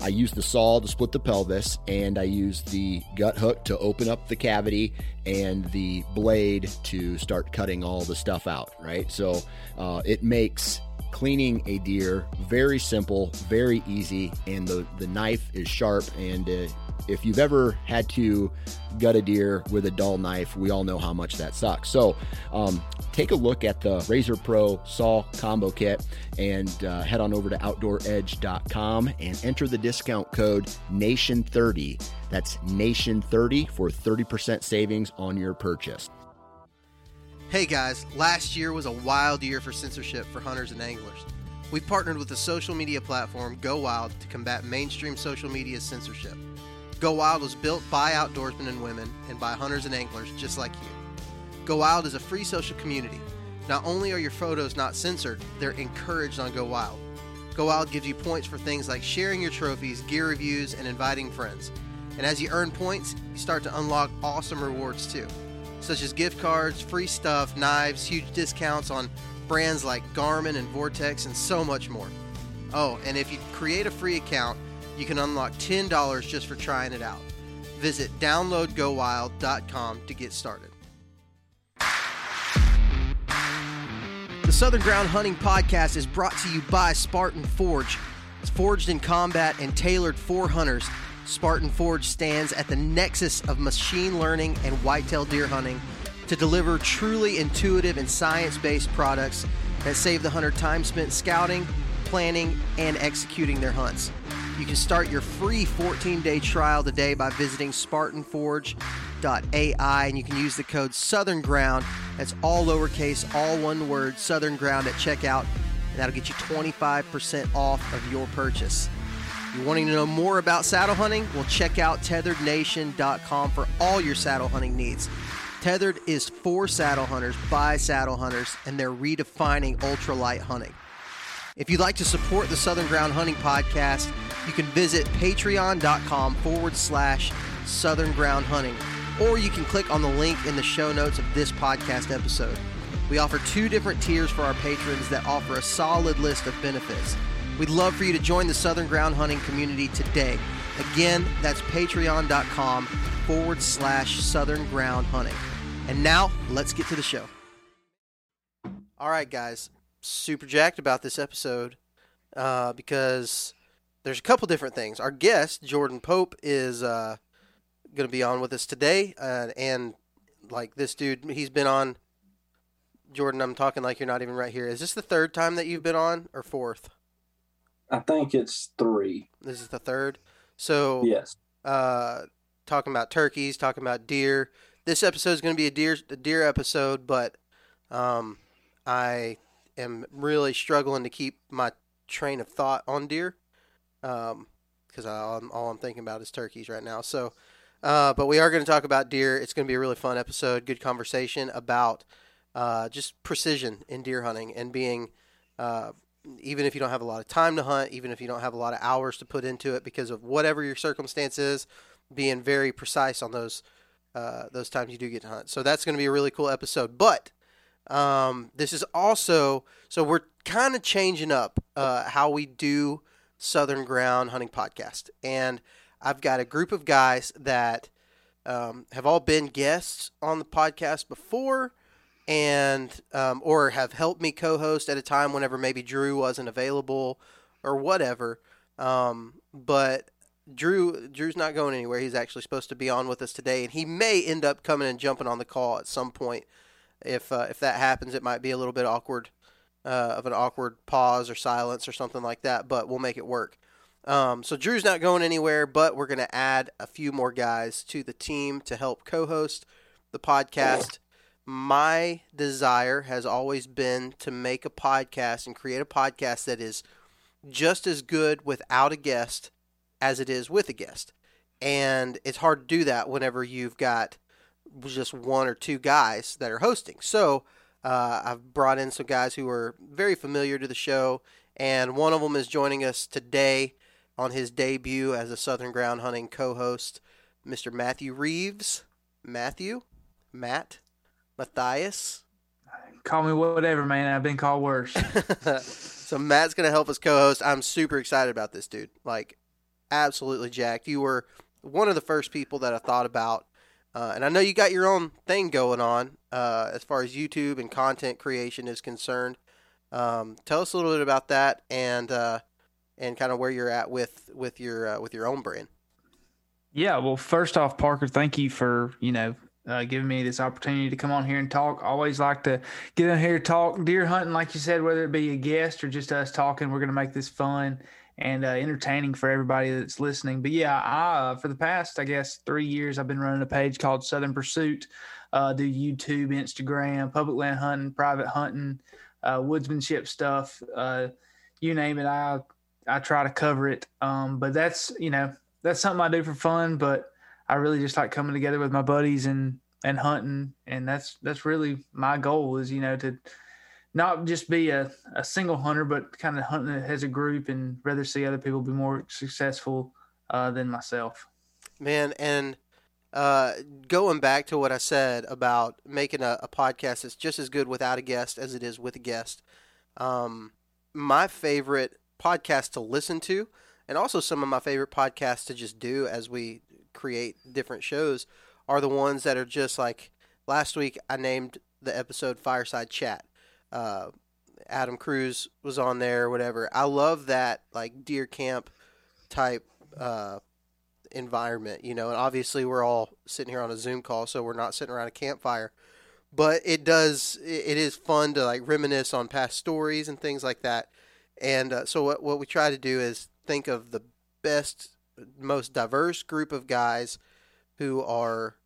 I use the saw to split the pelvis, and I use the gut hook to open up the cavity, and the blade to start cutting all the stuff out, right? So uh, it makes cleaning a deer very simple, very easy, and the, the knife is sharp and uh, if you've ever had to gut a deer with a dull knife, we all know how much that sucks. So, um, take a look at the Razor Pro Saw Combo Kit and uh, head on over to OutdoorEdge.com and enter the discount code NATION30. That's NATION30 for 30% savings on your purchase. Hey guys, last year was a wild year for censorship for hunters and anglers. We've partnered with the social media platform Go Wild to combat mainstream social media censorship. Go Wild was built by outdoorsmen and women and by hunters and anglers just like you. Go Wild is a free social community. Not only are your photos not censored, they're encouraged on Go Wild. Go Wild gives you points for things like sharing your trophies, gear reviews, and inviting friends. And as you earn points, you start to unlock awesome rewards too, such as gift cards, free stuff, knives, huge discounts on brands like Garmin and Vortex, and so much more. Oh, and if you create a free account, you can unlock $10 just for trying it out. Visit downloadgowild.com to get started. The Southern Ground Hunting Podcast is brought to you by Spartan Forge. It's forged in combat and tailored for hunters. Spartan Forge stands at the nexus of machine learning and whitetail deer hunting to deliver truly intuitive and science based products that save the hunter time spent scouting, planning, and executing their hunts. You can start your free 14 day trial today by visiting SpartanForge.ai and you can use the code Southern Ground. That's all lowercase, all one word, Southern Ground at checkout, and that'll get you 25% off of your purchase. You wanting to know more about saddle hunting? Well, check out tetherednation.com for all your saddle hunting needs. Tethered is for saddle hunters by saddle hunters, and they're redefining ultralight hunting. If you'd like to support the Southern Ground Hunting Podcast, you can visit patreon.com forward slash Southern Ground Hunting, or you can click on the link in the show notes of this podcast episode. We offer two different tiers for our patrons that offer a solid list of benefits. We'd love for you to join the Southern Ground Hunting community today. Again, that's patreon.com forward slash Southern Ground Hunting. And now, let's get to the show. All right, guys super jacked about this episode uh, because there's a couple different things. Our guest Jordan Pope is uh, going to be on with us today, uh, and like this dude, he's been on. Jordan, I'm talking like you're not even right here. Is this the third time that you've been on, or fourth? I think it's three. This is the third. So yes, uh, talking about turkeys, talking about deer. This episode is going to be a deer a deer episode, but um, I am really struggling to keep my train of thought on deer because um, all I'm thinking about is turkeys right now. So, uh, but we are going to talk about deer. It's going to be a really fun episode, good conversation about uh, just precision in deer hunting and being, uh, even if you don't have a lot of time to hunt, even if you don't have a lot of hours to put into it because of whatever your circumstance is, being very precise on those uh, those times you do get to hunt. So that's going to be a really cool episode. But um, this is also so we're kind of changing up uh, how we do Southern Ground Hunting Podcast, and I've got a group of guys that um, have all been guests on the podcast before, and um, or have helped me co-host at a time whenever maybe Drew wasn't available or whatever. Um, but Drew Drew's not going anywhere. He's actually supposed to be on with us today, and he may end up coming and jumping on the call at some point if uh, if that happens, it might be a little bit awkward uh, of an awkward pause or silence or something like that, but we'll make it work. Um, so Drew's not going anywhere, but we're going to add a few more guys to the team to help co-host the podcast. My desire has always been to make a podcast and create a podcast that is just as good without a guest as it is with a guest. And it's hard to do that whenever you've got just one or two guys that are hosting. So uh, I've brought in some guys who are very familiar to the show, and one of them is joining us today on his debut as a Southern Ground Hunting co host, Mr. Matthew Reeves. Matthew? Matt? Matthias? Call me whatever, man. I've been called worse. so Matt's going to help us co-host. I'm super excited about this, dude. Like, absolutely jacked. You were one of the first people that I thought about, uh, and I know you got your own thing going on uh, as far as YouTube and content creation is concerned. Um, tell us a little bit about that and uh, and kind of where you're at with with your uh, with your own brand. Yeah, well, first off, Parker, thank you for you know uh, giving me this opportunity to come on here and talk. Always like to get in here talk deer hunting, like you said, whether it be a guest or just us talking. We're going to make this fun and uh, entertaining for everybody that's listening. But yeah, I, uh, for the past, I guess, three years, I've been running a page called Southern Pursuit. Uh, do YouTube, Instagram, public land hunting, private hunting, uh, woodsmanship stuff. Uh, you name it, I I try to cover it. Um, but that's you know that's something I do for fun. But I really just like coming together with my buddies and and hunting, and that's that's really my goal is you know to not just be a, a single hunter, but kind of hunting as a group and rather see other people be more successful uh, than myself. Man, and uh, going back to what I said about making a, a, podcast that's just as good without a guest as it is with a guest, um, my favorite podcast to listen to, and also some of my favorite podcasts to just do as we create different shows, are the ones that are just like last week I named the episode Fireside Chat uh, Adam Cruz was on there, or whatever. I love that like deer camp type uh, environment, you know. And obviously, we're all sitting here on a Zoom call, so we're not sitting around a campfire. But it does, it is fun to like reminisce on past stories and things like that. And uh, so, what what we try to do is think of the best, most diverse group of guys who are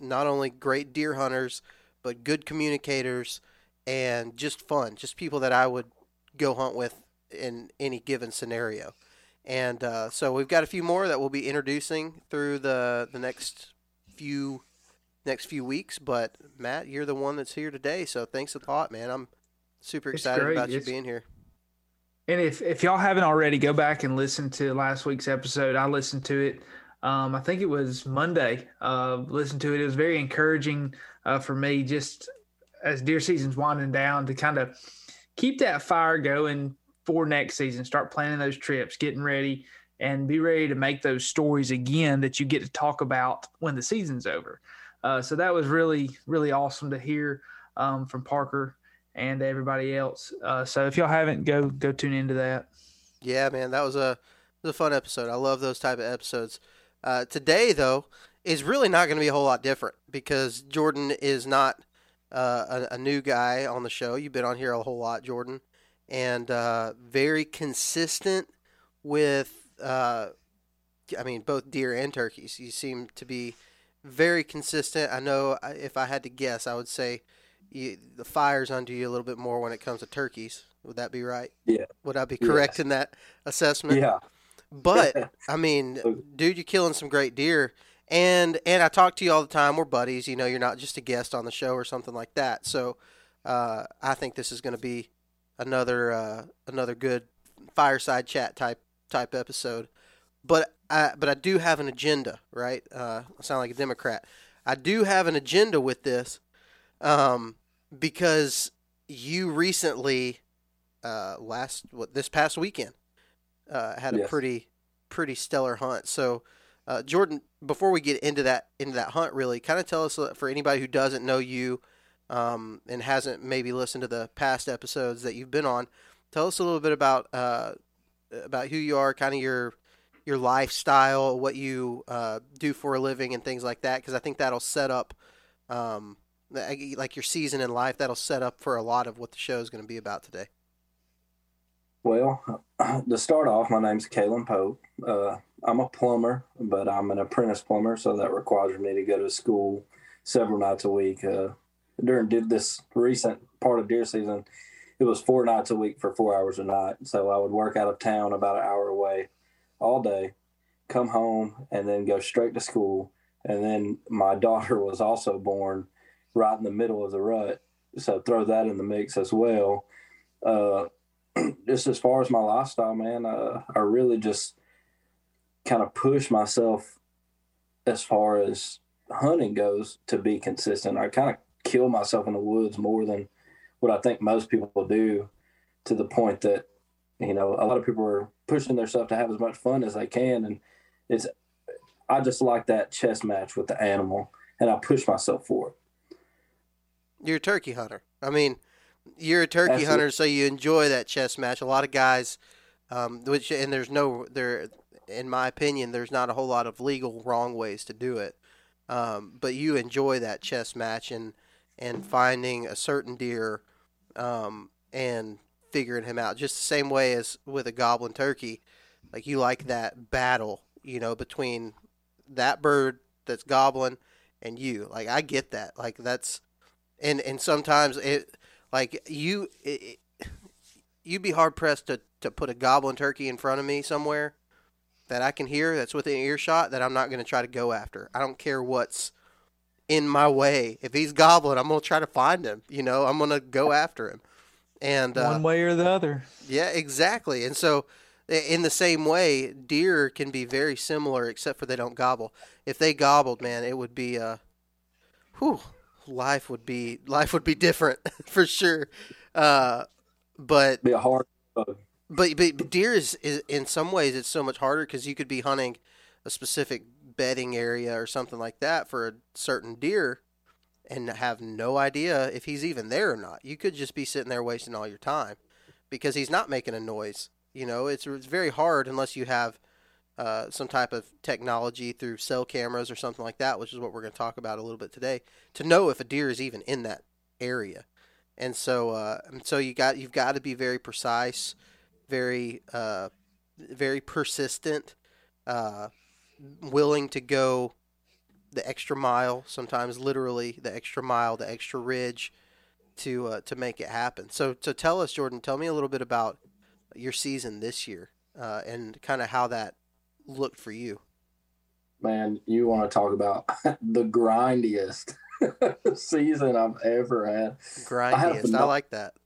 not only great deer hunters but good communicators and just fun, just people that I would go hunt with in any given scenario. And uh, so we've got a few more that we'll be introducing through the the next few next few weeks. But Matt, you're the one that's here today, so thanks a lot, man. I'm super excited about you being here. And if if y'all haven't already, go back and listen to last week's episode. I listened to it. Um, I think it was Monday. Uh, listened to it. It was very encouraging uh, for me. Just as deer season's winding down to kind of keep that fire going for next season. Start planning those trips, getting ready, and be ready to make those stories again that you get to talk about when the season's over. Uh, so that was really, really awesome to hear um, from Parker and everybody else. Uh, so if y'all haven't, go go tune into that. Yeah, man, that was a was a fun episode. I love those type of episodes. Uh, today, though, is really not going to be a whole lot different because Jordan is not uh, a, a, new guy on the show. You've been on here a whole lot, Jordan, and uh, very consistent with, uh, I mean, both deer and turkeys. You seem to be very consistent. I know if I had to guess, I would say you, the fire's onto you a little bit more when it comes to turkeys. Would that be right? Yeah. Would I be correct in that assessment? Yeah. But I mean, dude, you're killing some great deer and and I talk to you all the time. We're buddies. You know, you're not just a guest on the show or something like that. So uh, I think this is going to be another uh, another good fireside chat type type episode. But I but I do have an agenda, right? Uh, I sound like a Democrat. I do have an agenda with this, um, because you recently, uh, last what this past weekend, uh, had a yes. pretty pretty stellar hunt. So uh, Jordan, before we get into that into that hunt, really, kind of tell us uh, for anybody who doesn't know you um, and hasn't maybe listened to the past episodes that you've been on. Tell us a little bit about uh, about who you are, kind of your your lifestyle, what you uh, do for a living, and things like that. Because I think that'll set up, um, like your season in life. That'll set up for a lot of what the show is going to be about today. Well, to start off, my name's Kalen Pope. Uh, I'm a plumber, but I'm an apprentice plumber, so that requires me to go to school several nights a week. Uh, during this recent part of deer season, it was four nights a week for four hours a night. So I would work out of town about an hour away all day, come home, and then go straight to school. And then my daughter was also born right in the middle of the rut. So throw that in the mix as well. Uh, just as far as my lifestyle, man, uh, I really just kind of push myself as far as hunting goes to be consistent. I kind of kill myself in the woods more than what I think most people do to the point that, you know, a lot of people are pushing themselves to have as much fun as they can. And it's, I just like that chess match with the animal and I push myself for it. You're a turkey hunter. I mean, you're a turkey Absolutely. hunter, so you enjoy that chess match. A lot of guys, um, which and there's no there, in my opinion, there's not a whole lot of legal wrong ways to do it. Um, but you enjoy that chess match and and finding a certain deer, um, and figuring him out just the same way as with a goblin turkey. Like you like that battle, you know, between that bird that's goblin and you. Like I get that. Like that's and and sometimes it like you it, you'd be hard pressed to to put a goblin turkey in front of me somewhere that I can hear that's within earshot that I'm not going to try to go after. I don't care what's in my way. If he's goblin, I'm going to try to find him. You know, I'm going to go after him. And uh, one way or the other. Yeah, exactly. And so, in the same way, deer can be very similar, except for they don't gobble. If they gobbled, man, it would be uh, whew, life would be life would be different for sure. Uh, but be a hard. But, but deer is, is in some ways it's so much harder because you could be hunting a specific bedding area or something like that for a certain deer and have no idea if he's even there or not. You could just be sitting there wasting all your time because he's not making a noise. You know, it's, it's very hard unless you have uh, some type of technology through cell cameras or something like that, which is what we're going to talk about a little bit today, to know if a deer is even in that area. And so, uh, so you got you've got to be very precise, very uh, very persistent, uh, willing to go the extra mile, sometimes literally the extra mile, the extra ridge, to uh, to make it happen. So, so tell us, Jordan, tell me a little bit about your season this year uh, and kind of how that looked for you? Man, you want to talk about the grindiest season I've ever had. Grindiest, I, I like that.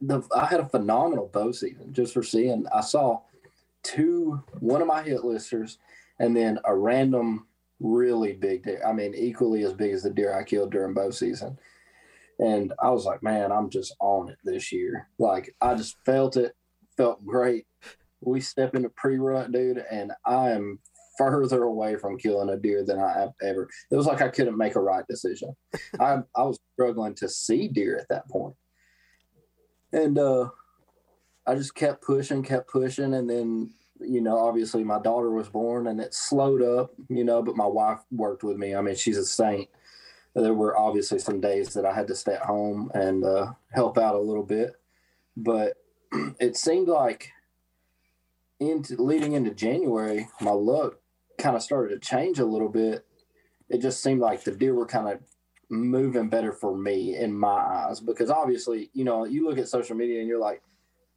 The, I had a phenomenal bow season just for seeing. I saw two, one of my hit listers, and then a random really big deer. I mean, equally as big as the deer I killed during bow season. And I was like, man, I'm just on it this year. Like, I just felt it, felt great we step into pre-rut, dude, and I am further away from killing a deer than I have ever. It was like I couldn't make a right decision. I I was struggling to see deer at that point, and uh, I just kept pushing, kept pushing, and then you know, obviously my daughter was born, and it slowed up, you know. But my wife worked with me. I mean, she's a saint. There were obviously some days that I had to stay at home and uh, help out a little bit, but it seemed like into leading into January, my luck kind of started to change a little bit. It just seemed like the deer were kind of moving better for me in my eyes because obviously, you know, you look at social media and you're like,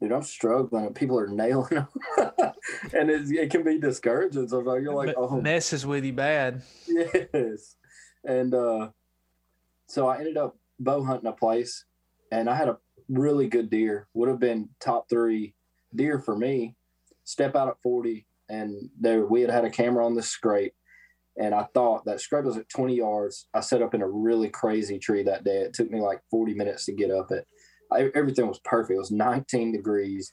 dude, I'm struggling people are nailing them. and it, it, can be discouraging. So you're like, oh, messes with you bad. Yes. And uh, so I ended up bow hunting a place and I had a really good deer, would have been top three deer for me step out at 40 and there we had had a camera on the scrape and I thought that scrape was at 20 yards. I set up in a really crazy tree that day. It took me like 40 minutes to get up it. I, everything was perfect. It was 19 degrees.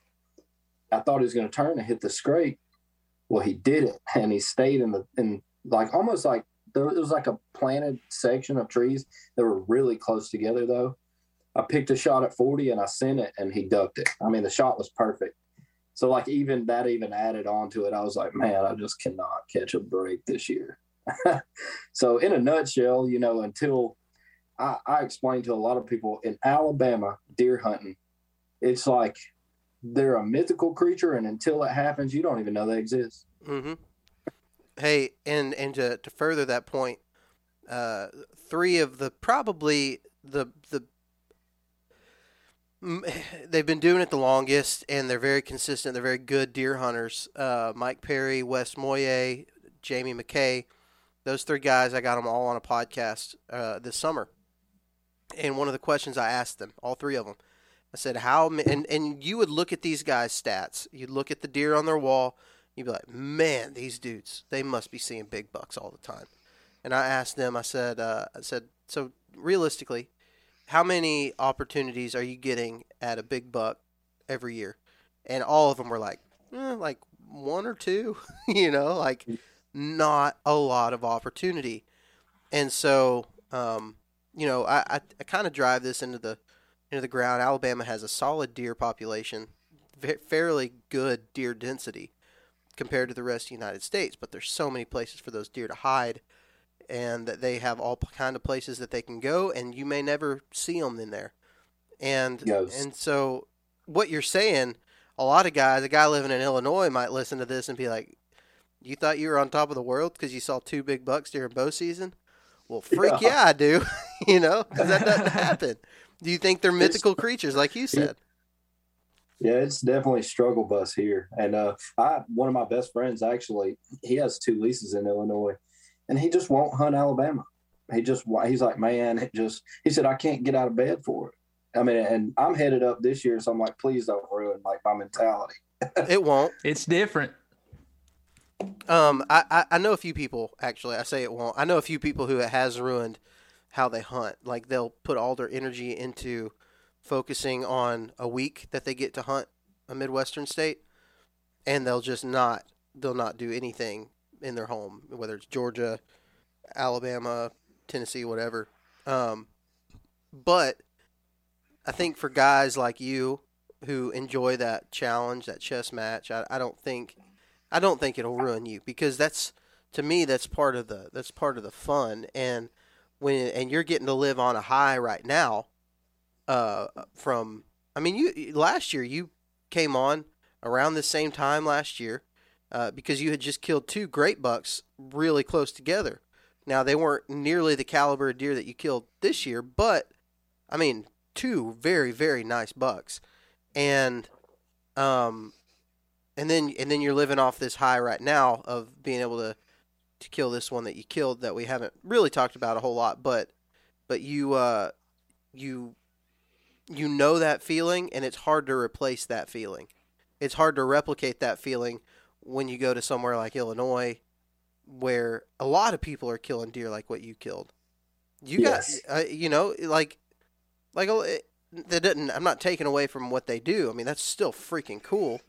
I thought he was going to turn and hit the scrape. Well, he did it, and he stayed in the in like almost like there was like a planted section of trees that were really close together. Though I picked a shot at 40 and I sent it, and he ducked it. I mean, the shot was perfect. So like even that even added on to it. I was like, man, I just cannot catch a break this year. so in a nutshell, you know, until I, I explained to a lot of people in Alabama deer hunting, it's like they're a mythical creature, and until it happens, you don't even know they exist. Mm-hmm. Hey, and and to, to further that point, uh, three of the probably the the they've been doing it the longest, and they're very consistent. They're very good deer hunters. Uh, Mike Perry, Wes Moye, Jamie McKay, those three guys. I got them all on a podcast uh, this summer. And one of the questions I asked them, all three of them, I said, "How?" And and you would look at these guys' stats. You'd look at the deer on their wall. You'd be like, "Man, these dudes, they must be seeing big bucks all the time." And I asked them. I said, uh, "I said, so realistically, how many opportunities are you getting at a big buck every year? And all of them were like, eh, like one or two, you know, like not a lot of opportunity. And so, um, you know, I, I, I kind of drive this into the into the ground. Alabama has a solid deer population, fairly good deer density compared to the rest of the United States, but there's so many places for those deer to hide and that they have all kind of places that they can go, and you may never see them in there. And yes. and so what you're saying, a lot of guys, a guy living in Illinois might listen to this and be like, "You thought you were on top of the world because you saw two big bucks during bow season." Well, freak yeah, yeah I do. you know, because that doesn't happen. Do you think they're mythical creatures, like you said? Yeah, it's definitely struggle bus here. And uh, I, one of my best friends, actually, he has two leases in Illinois, and he just won't hunt Alabama. He just he's like, man, it just he said I can't get out of bed for it. I mean, and I'm headed up this year, so I'm like, please don't ruin like my mentality. it won't. It's different. Um, I, I know a few people actually. I say it won't. I know a few people who it has ruined how they hunt. Like they'll put all their energy into focusing on a week that they get to hunt a midwestern state, and they'll just not they'll not do anything in their home, whether it's Georgia, Alabama, Tennessee, whatever. Um, but I think for guys like you who enjoy that challenge, that chess match, I, I don't think I don't think it'll ruin you because that's to me that's part of the that's part of the fun and when and you're getting to live on a high right now uh from I mean you last year you came on around the same time last year uh, because you had just killed two great bucks really close together. Now they weren't nearly the caliber of deer that you killed this year, but I mean two very very nice bucks, and um, and then and then you're living off this high right now of being able to to kill this one that you killed that we haven't really talked about a whole lot, but but you uh you you know that feeling and it's hard to replace that feeling. It's hard to replicate that feeling when you go to somewhere like Illinois, where a lot of people are killing deer like what you killed. You yes. got, uh, you know, like, like it, that didn't. I'm not taking away from what they do. I mean, that's still freaking cool,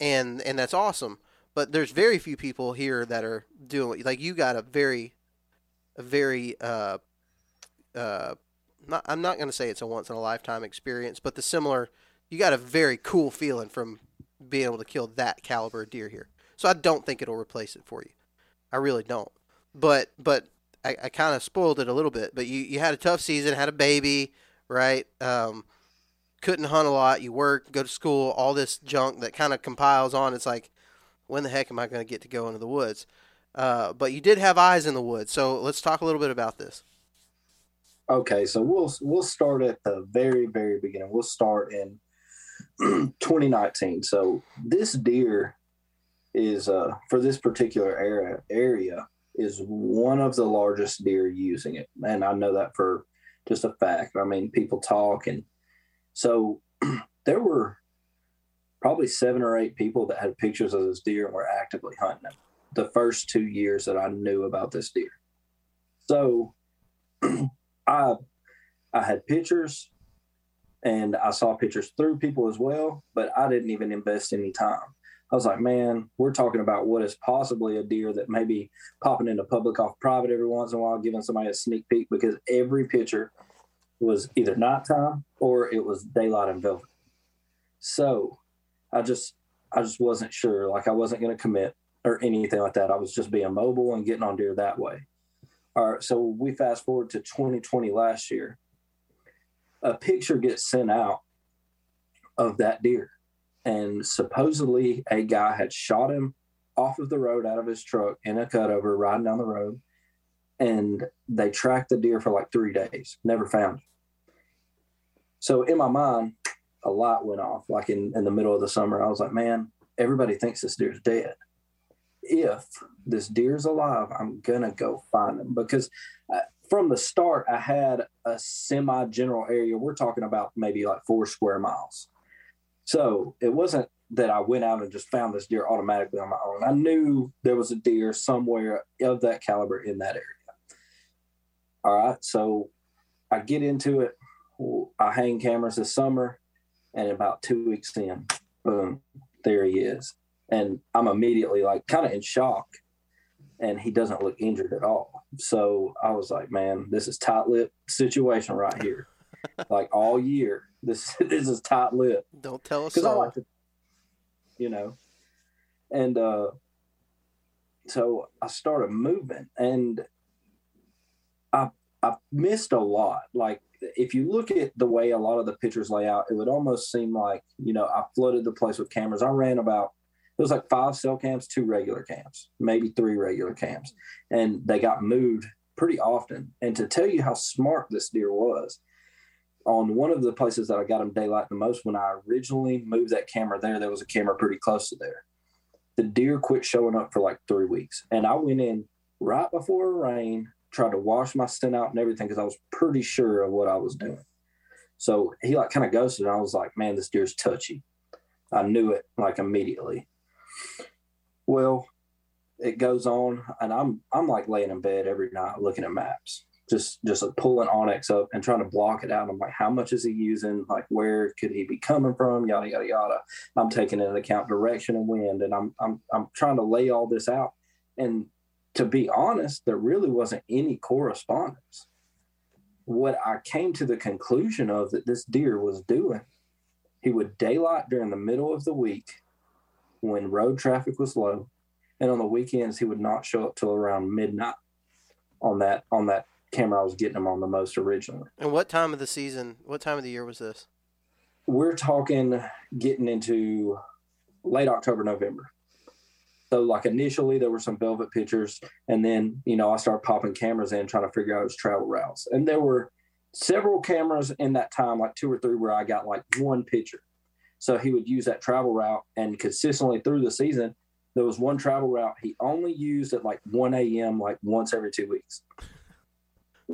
and and that's awesome. But there's very few people here that are doing like you got a very, a very uh, uh, not, I'm not going to say it's a once in a lifetime experience, but the similar, you got a very cool feeling from being able to kill that caliber of deer here. So I don't think it'll replace it for you. I really don't. But but I, I kind of spoiled it a little bit. But you, you had a tough season, had a baby, right? Um, couldn't hunt a lot. You work, go to school, all this junk that kind of compiles on. It's like, when the heck am I going to get to go into the woods? Uh, but you did have eyes in the woods, so let's talk a little bit about this. Okay, so we'll we'll start at the very very beginning. We'll start in 2019. So this deer is uh, for this particular area area is one of the largest deer using it, and I know that for just a fact. I mean, people talk, and so there were probably seven or eight people that had pictures of this deer and were actively hunting him. The first two years that I knew about this deer, so I I had pictures and I saw pictures through people as well, but I didn't even invest any time. I was like, man, we're talking about what is possibly a deer that may be popping into public off private every once in a while, giving somebody a sneak peek because every picture was either nighttime or it was daylight and velvet. So I just I just wasn't sure. Like I wasn't going to commit or anything like that. I was just being mobile and getting on deer that way. All right. So we fast forward to 2020 last year a picture gets sent out of that deer. And supposedly a guy had shot him off of the road out of his truck in a cutover riding down the road. And they tracked the deer for like three days, never found him. So in my mind, a light went off like in, in the middle of the summer. I was like, man, everybody thinks this deer's dead. If this deer's alive, I'm gonna go find him because uh, from the start, I had a semi general area. We're talking about maybe like four square miles. So it wasn't that I went out and just found this deer automatically on my own. I knew there was a deer somewhere of that caliber in that area. All right. So I get into it. I hang cameras this summer, and about two weeks in, boom, there he is. And I'm immediately like kind of in shock. And he doesn't look injured at all. So I was like, man, this is tight lip situation right here. like all year, this this is tight lip. Don't tell us Because I like to, you know. And uh so I started moving and I I missed a lot. Like if you look at the way a lot of the pictures lay out, it would almost seem like, you know, I flooded the place with cameras. I ran about it was like five cell camps, two regular camps, maybe three regular camps. And they got moved pretty often. And to tell you how smart this deer was, on one of the places that I got him daylight the most, when I originally moved that camera there, there was a camera pretty close to there. The deer quit showing up for like three weeks. And I went in right before it rained, tried to wash my scent out and everything because I was pretty sure of what I was doing. So he like kind of ghosted. And I was like, man, this deer's touchy. I knew it like immediately. Well, it goes on, and I'm I'm like laying in bed every night looking at maps, just just like pulling onX up and trying to block it out. I'm like, how much is he using? Like, where could he be coming from? Yada yada yada. I'm taking into account direction and wind, and I'm I'm I'm trying to lay all this out. And to be honest, there really wasn't any correspondence. What I came to the conclusion of that this deer was doing, he would daylight during the middle of the week when road traffic was low, and on the weekends he would not show up till around midnight on that on that camera I was getting him on the most originally. And what time of the season? What time of the year was this? We're talking getting into late October, November. So like initially there were some velvet pictures, and then you know I started popping cameras in trying to figure out his travel routes, and there were several cameras in that time, like two or three, where I got like one picture. So he would use that travel route, and consistently through the season, there was one travel route he only used at like 1 a.m. like once every two weeks.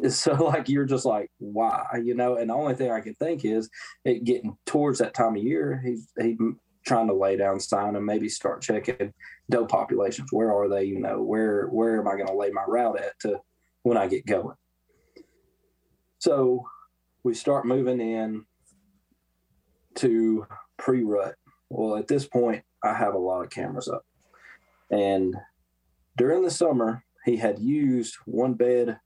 So like you're just like why you know, and the only thing I can think is it getting towards that time of year, he's he trying to lay down sign and maybe start checking doe populations. Where are they? You know, where where am I going to lay my route at to when I get going? So we start moving in to pre rut. Well, at this point, I have a lot of cameras up. And during the summer, he had used one bed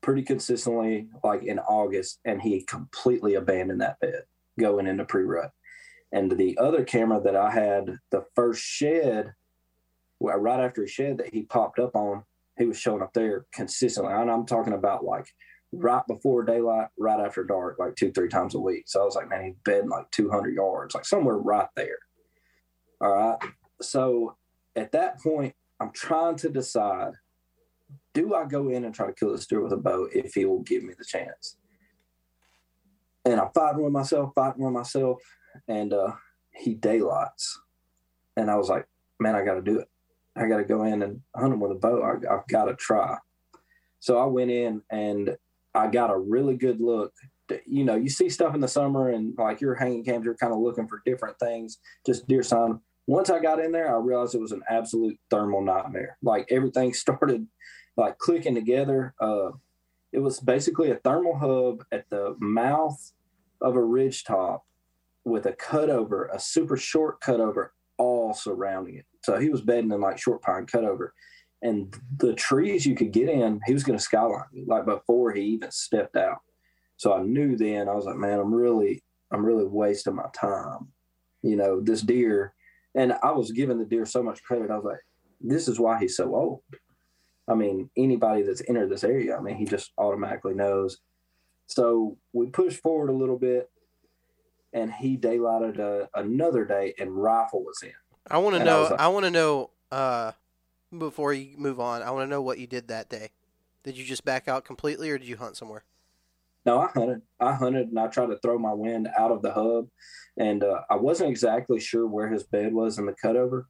pretty consistently, like in August, and he completely abandoned that bed going into pre rut. And the other camera that I had, the first shed, right after he shed that he popped up on, he was showing up there consistently. And I'm talking about like right before daylight, right after dark, like two, three times a week. So I was like, man, he's bedding like 200 yards, like somewhere right there. All right. So at that point, I'm trying to decide do I go in and try to kill this deer with a bow if he will give me the chance? And I'm fighting with myself, fighting with myself, and uh, he daylights. And I was like, man, I got to do it. I got to go in and hunt him with a bow. I, I've got to try. So I went in and I got a really good look. You know, you see stuff in the summer and like you're hanging cams, you're kind of looking for different things, just deer sign. Once I got in there, I realized it was an absolute thermal nightmare. Like everything started like clicking together. Uh, it was basically a thermal hub at the mouth of a ridge top with a cutover, a super short cutover, all surrounding it. So he was bedding in like short pine cutover. And the trees you could get in, he was going to skyline like before he even stepped out. So I knew then I was like, man, I'm really, I'm really wasting my time. You know, this deer, and I was giving the deer so much credit. I was like, this is why he's so old. I mean, anybody that's entered this area, I mean, he just automatically knows. So we pushed forward a little bit, and he daylighted a, another day, and rifle was in. I want to know. like- I want to know. Uh, before you move on, I want to know what you did that day. Did you just back out completely, or did you hunt somewhere? No, I hunted. I hunted and I tried to throw my wind out of the hub. And uh, I wasn't exactly sure where his bed was in the cutover,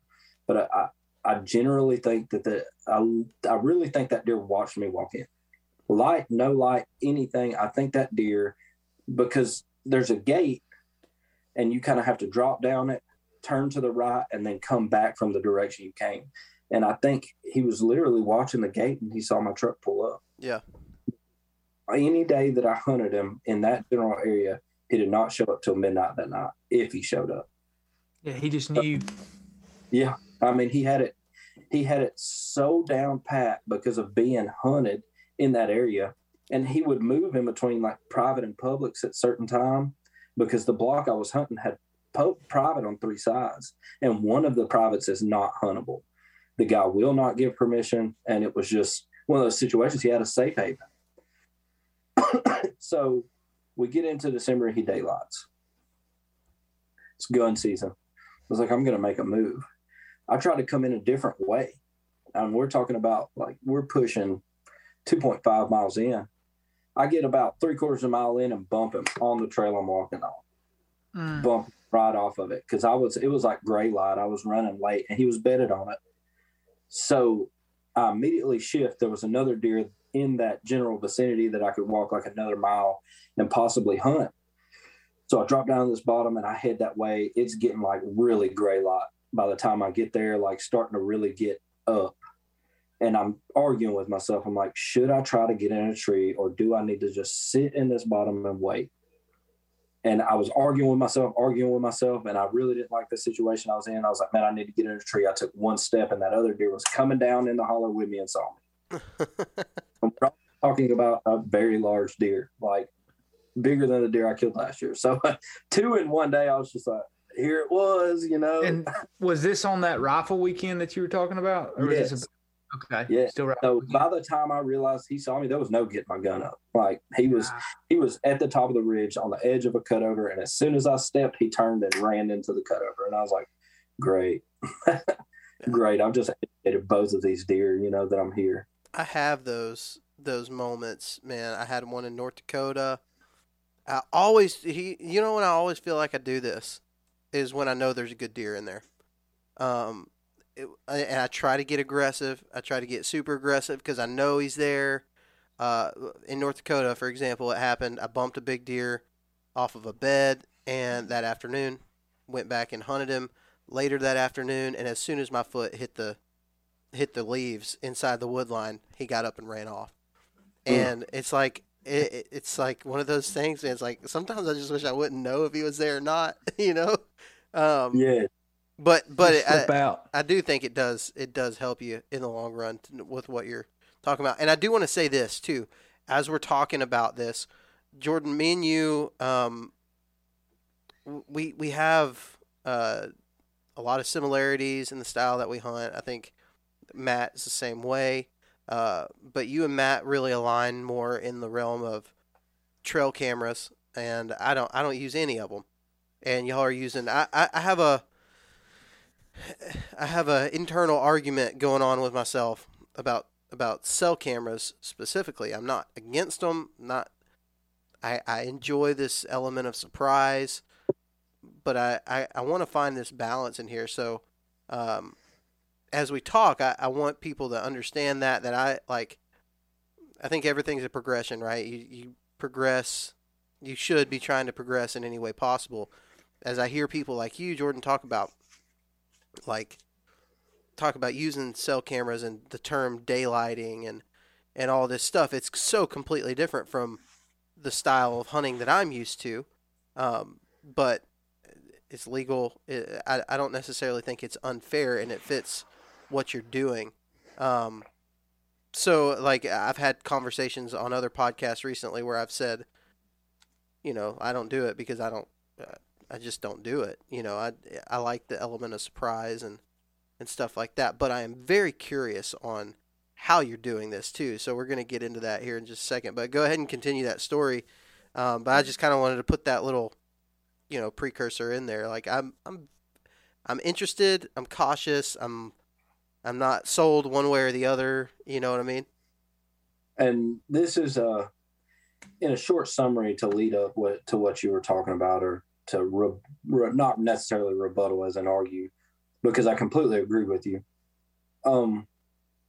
but I, I, I generally think that the, I, I really think that deer watched me walk in. Light, no light, anything. I think that deer, because there's a gate and you kind of have to drop down it, turn to the right, and then come back from the direction you came. And I think he was literally watching the gate and he saw my truck pull up. Yeah. Any day that I hunted him in that general area, he did not show up till midnight that night if he showed up. Yeah, he just uh, knew. Yeah. I mean, he had it he had it so down pat because of being hunted in that area. And he would move in between like private and publics at certain time because the block I was hunting had po- private on three sides, and one of the privates is not huntable. The guy will not give permission, and it was just one of those situations. He had a safe haven. so we get into December, and he daylights. It's gun season. I was like, I'm going to make a move. I tried to come in a different way. And we're talking about like we're pushing 2.5 miles in. I get about three quarters of a mile in and bump him on the trail I'm walking on. Mm. Bump right off of it because I was it was like gray light. I was running late and he was bedded on it. So I immediately shift. There was another deer in that general vicinity that I could walk like another mile and possibly hunt. So I drop down to this bottom and I head that way. It's getting like really gray light by the time I get there, like starting to really get up. And I'm arguing with myself. I'm like, should I try to get in a tree or do I need to just sit in this bottom and wait? And I was arguing with myself, arguing with myself, and I really didn't like the situation I was in. I was like, man, I need to get in a tree. I took one step, and that other deer was coming down in the hollow with me and saw me. I'm talking about a very large deer, like bigger than the deer I killed last year. So two in one day, I was just like, here it was, you know. And was this on that rifle weekend that you were talking about? Or was Yes. This a, okay. Yeah. Still rifle So by the time I realized he saw me, there was no getting my gun up. Like he was, Wow. he was at the top of the ridge on the edge of a cutover, and as soon as I stepped, he turned and ran into the cutover, and I was like, "Great, great! I've just educated both of these deer, you know, that I'm here." I have those those moments, man. I had one in North Dakota. I always he you know when I always feel like I do this is when I know there's a good deer in there. Um it, and I try to get aggressive. I try to get super aggressive because I know he's there. Uh, in North Dakota, for example, it happened. I bumped a big deer off of a bed, and that afternoon went back and hunted him later that afternoon. And as soon as my foot hit the hit the leaves inside the wood line, he got up and ran off. And it's like it, it- it's like one of those things. Man, it's like sometimes I just wish I wouldn't know if he was there or not. You know. Um, Yeah, But but it, I. I do think it does it does help you in the long run with what you're talking about. And I do want to say this too, as we're talking about this, Jordan, me and you, um, we we have uh, a lot of similarities in the style that we hunt. I think Matt is the same way, uh, but you and Matt really align more in the realm of trail cameras, and I don't I don't use any of them. And y'all are using. I, I, I have a I have an internal argument going on with myself about about cell cameras specifically. I'm not against them. Not I I enjoy this element of surprise, but I I, I want to find this balance in here. So, um, as we talk, I, I want people to understand that that I like. I think everything's a progression, right? You you progress. You should be trying to progress in any way possible. As I hear people like you, Jordan, talk about like talk about using cell cameras and the term daylighting and and all this stuff it's so completely different from the style of hunting that i'm used to. Um, but it's legal. It, I, I don't necessarily think it's unfair and it fits what you're doing. Um, so like i've had conversations on other podcasts recently where i've said you know i don't do it because i don't uh, I just don't do it. You know, I I like the element of surprise and and stuff like that. But I am very curious on how you're doing this too. So we're going to get into that here in just a second. But go ahead and continue that story. Um, but I just kind of wanted to put that little, you know, precursor in there. Like I'm I'm I'm interested. I'm cautious. I'm I'm not sold one way or the other. You know what I mean? and this is uh in a short summary to lead up what to what you were talking about, or to re, re, not necessarily rebuttal as an argue, because I completely agree with you. Um,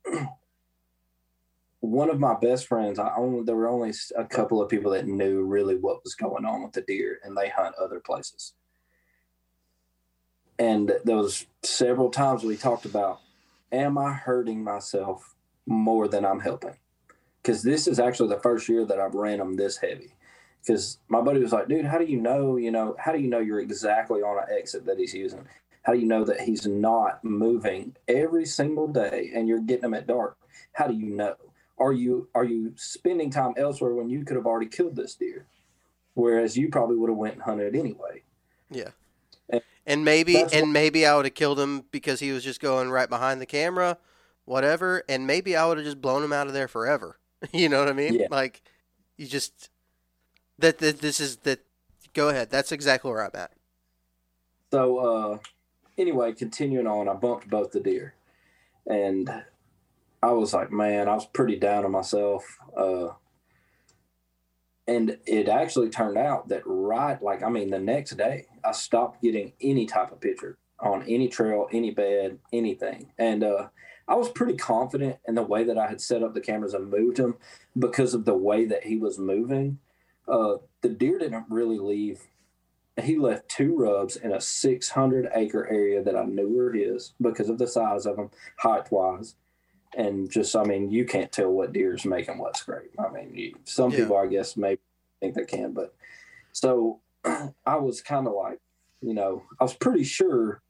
one of my best friends, I only there were only a couple of people that knew really what was going on with the deer, and they hunt other places. And there was several times we talked about, am I hurting myself more than I'm helping? Because this is actually the first year that I've ran them this heavy. Because my buddy was like, dude, how do you know? You know, how do you know you're exactly on an exit that he's using? How do you know that he's not moving every single day and you're getting him at dark? How do you know? are you are you spending time elsewhere when you could have already killed this deer whereas you probably would have went and hunted anyway yeah and, and maybe and what, maybe i would have killed him because he was just going right behind the camera whatever and maybe i would have just blown him out of there forever you know what i mean yeah. like you just that, that this is that go ahead that's exactly where i'm at so uh anyway continuing on i bumped both the deer and I was like, man, I was pretty down on myself. Uh, and it actually turned out that right, like, I mean, the next day, I stopped getting any type of picture on any trail, any bed, anything. And uh, I was pretty confident in the way that I had set up the cameras and moved him because of the way that he was moving. Uh, the deer didn't really leave. He left two rubs in a 600 acre area that I knew were his because of the size of them, height wise and just I mean you can't tell what deer's making what scrape. I mean you, some yeah. people I guess maybe think they can, but so I was kind of like you know I was pretty sure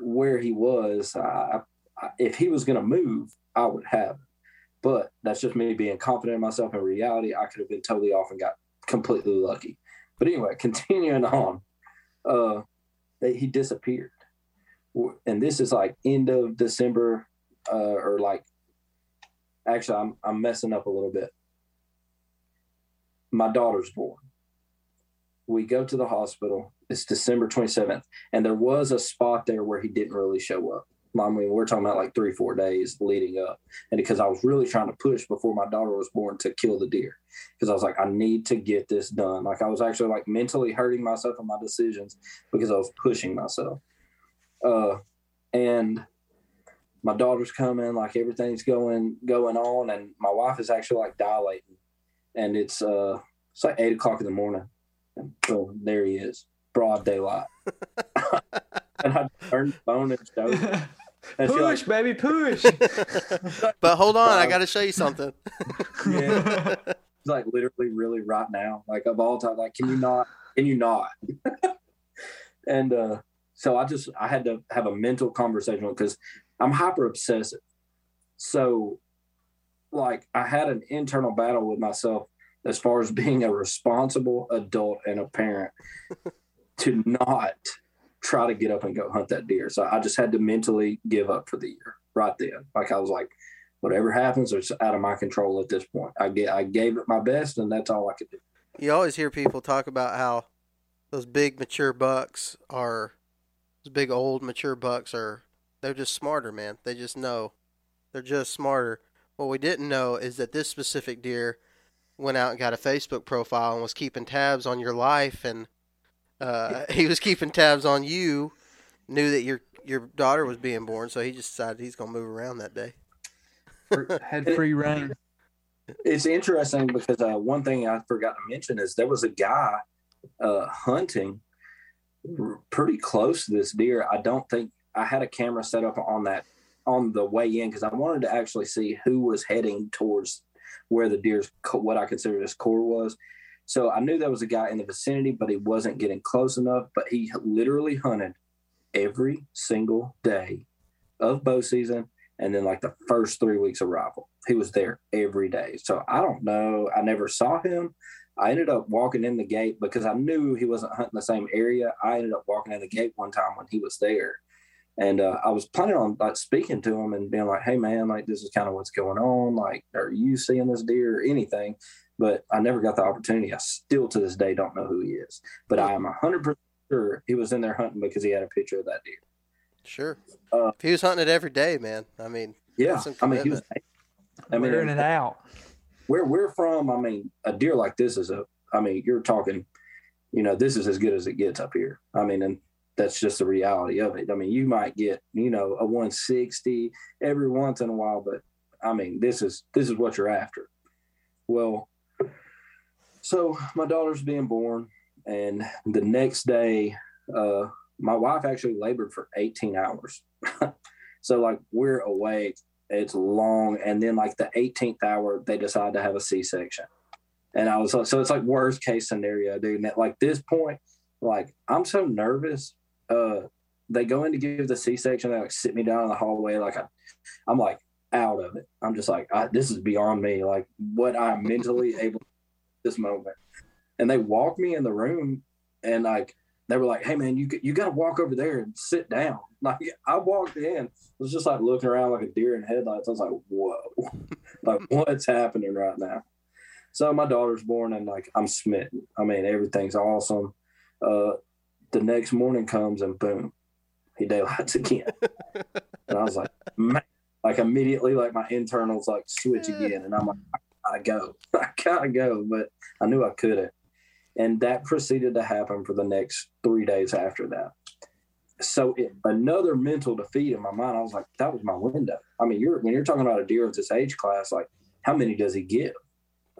where he was. I, I, if he was going to move, I would have. But that's just me being confident in myself. In reality, I could have been totally off and got completely lucky. But anyway, continuing on, uh, he disappeared, and this is like end of December uh, or like actually I'm I'm messing up a little bit. My daughter's born. We go to the hospital. It's December 27th, and there was a spot there where he didn't really show up. I mean, we're talking about like three, four days leading up. And because I was really trying to push before my daughter was born to kill the deer, because I was like, I need to get this done. Like I was actually like mentally hurting myself in my decisions because I was pushing myself. Uh, and my daughter's coming, like everything's going going on, and my wife is actually like dilating, and it's uh it's like eight o'clock in the morning, and oh, there he is, broad daylight, and I turned the phone and showed. And push, like, baby, push. but hold on, I got to show you something. yeah, like literally, really, right now, like of all time. Like, can you not? Can you not? and uh so I just I had to have a mental conversation because I'm hyper obsessive. So, like, I had an internal battle with myself as far as being a responsible adult and a parent to not try to get up and go hunt that deer. So I just had to mentally give up for the year right then. Like I was like, whatever happens, it's out of my control at this point. I get I gave it my best, and that's all I could do. You always hear people talk about how those big mature bucks are, those big old mature bucks are they're just smarter, man. They just know. They're just smarter. What we didn't know is that this specific deer went out and got a Facebook profile and was keeping tabs on your life, and uh, he was keeping tabs on you. Knew that your your daughter was being born, so he just decided he's gonna move around that day. Had free reign. It's interesting because uh, one thing I forgot to mention is there was a guy uh, hunting pretty close to this deer. I don't think I had a camera set up on that on the way in because I wanted to actually see who was heading towards where the deer's what I considered his core was. So I knew there was a guy in the vicinity, but he wasn't getting close enough. But he literally hunted every single day of bow season, and then like the first three weeks of rifle, he was there every day. So I don't know. I never saw him. I ended up walking in the gate because I knew he wasn't hunting the same area. I ended up walking in the gate one time when he was there and uh, I was planning on like speaking to him and being like, "Hey, man, like this is kind of what's going on. Like, are you seeing this deer or anything?" But I never got the opportunity. I still to this day don't know who he is, but I am hundred percent sure he was in there hunting because he had a picture of that deer. Sure. Uh, if he was hunting it every day, man. I mean, yeah. I mean, he was. I mean, wearing it out. where we're from, I mean, a deer like this is a, I mean, you're talking, you know, this is as good as it gets up here. I mean, and that's just the reality of it. I mean, you might get, you know, a 160 every once in a while, but I mean, this is this is what you're after. Well, so my daughter's being born, and the next day, uh, my wife actually labored for 18 hours. so like we're awake, it's long, and then like the 18th hour, they decide to have a C-section. And I was like, so it's like worst case scenario, dude. And at like this point, like I'm so nervous. Uh, they go in to give the C-section. They like sit me down in the hallway. Like I, I'm like out of it. I'm just like I, this is beyond me. Like what I'm mentally able this moment. And they walked me in the room, and like they were like, "Hey man, you you got to walk over there and sit down." Like I walked in, was just like looking around like a deer in headlights. I was like, "Whoa, like what's happening right now?" So my daughter's born, and like I'm smitten. I mean, everything's awesome. Uh, the next morning comes, and boom, he daylights again. and I was like, man, like immediately, like my internals like switch again, and I'm like, I gotta go, I gotta go, but I knew I couldn't. And that proceeded to happen for the next three days after that. So it, another mental defeat in my mind. I was like, that was my window. I mean, you're when you're talking about a deer of this age class, like how many does he give?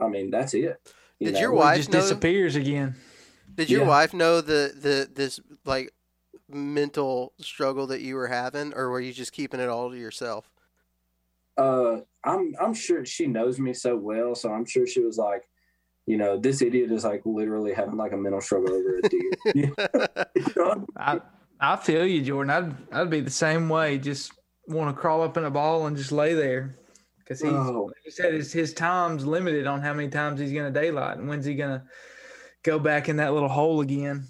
I mean, that's it. You Did know? your wife just know, disappears again? Did your yeah. wife know the the this like mental struggle that you were having, or were you just keeping it all to yourself? Uh, I'm I'm sure she knows me so well, so I'm sure she was like, you know, this idiot is like literally having like a mental struggle over a deer. I I feel you, Jordan. I'd I'd be the same way. Just want to crawl up in a ball and just lay there because he's oh. like you said his his time's limited on how many times he's going to daylight and when's he going to go back in that little hole again.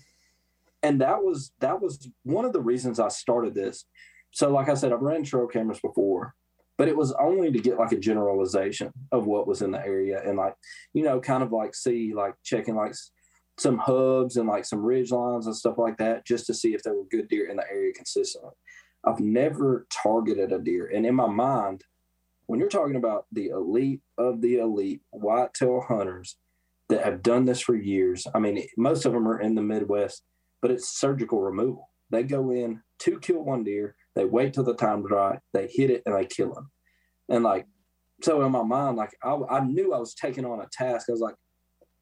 And that was that was one of the reasons I started this. So, like I said, I've ran trail cameras before, but it was only to get like a generalization of what was in the area and like you know kind of like see like checking like some hubs and like some ridge lines and stuff like that just to see if there were good deer in the area consistently. I've never targeted a deer and in my mind when you're talking about the elite of the elite whitetail hunters that have done this for years i mean most of them are in the midwest but it's surgical removal. They go in to kill one deer they wait till the time's right. they hit it, and they kill him. And like, so in my mind, like I, I knew I was taking on a task. I was like,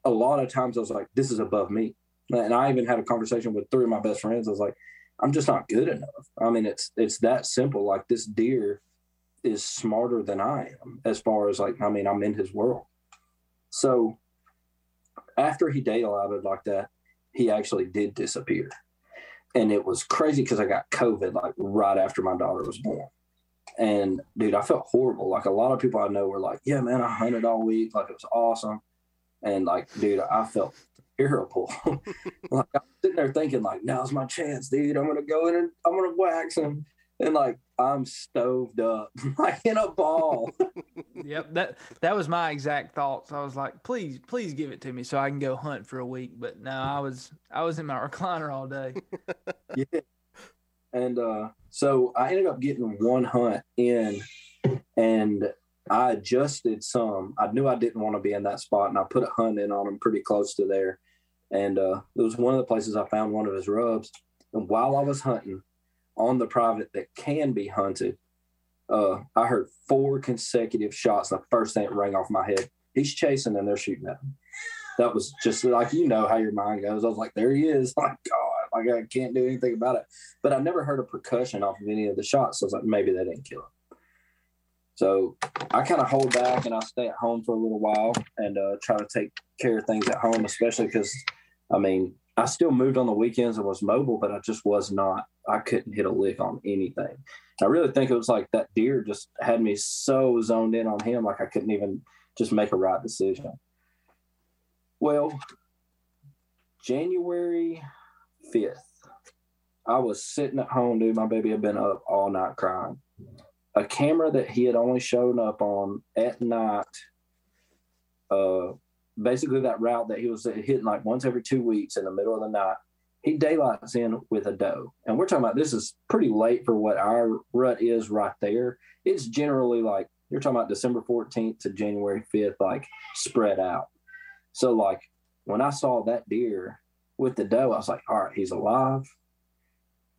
a lot of times I was like, this is above me. And I even had a conversation with three of my best friends. I was like, I'm just not good enough. I mean, it's it's that simple. Like this deer is smarter than I am as far as like, I mean, I'm in his world. So after he daylighted like that, he actually did disappear and it was crazy because I got COVID like right after my daughter was born. And dude, I felt horrible. Like a lot of people I know were like, "Yeah, man, I hunted all week. Like it was awesome." And like, dude, I felt terrible. like I'm sitting there thinking, like, now's my chance, dude. I'm gonna go in and I'm gonna wax him and like I'm stoved up, like in a ball. yep that that was my exact thoughts. I was like, please, please give it to me so I can go hunt for a week. But no, I was I was in my recliner all day. yeah, and uh, so I ended up getting one hunt in, and I adjusted some. I knew I didn't want to be in that spot, and I put a hunt in on him pretty close to there. And uh, it was one of the places I found one of his rubs. And while I was hunting, on the private that can be hunted. Uh, I heard four consecutive shots. The first thing that rang off my head, he's chasing and they're shooting at him. That was just like you know how your mind goes. I was like, there he is. Like God, like I can't do anything about it. But I never heard a percussion off of any of the shots. So I was like, maybe they didn't kill him. So I kind of hold back and I stay at home for a little while and uh, try to take care of things at home, especially because, I mean, I still moved on the weekends and was mobile, but I just was not. I couldn't hit a lick on anything. I really think it was like that deer just had me so zoned in on him, like I couldn't even just make a right decision. Well, January 5th, I was sitting at home, dude. My baby had been up all night crying. A camera that he had only shown up on at night uh, basically that route that he was hitting like once every two weeks in the middle of the night, he daylights in with a doe. And we're talking about this is pretty late for what our rut is right there. It's generally like you're talking about December 14th to January 5th, like spread out. So like when I saw that deer with the doe, I was like, all right, he's alive.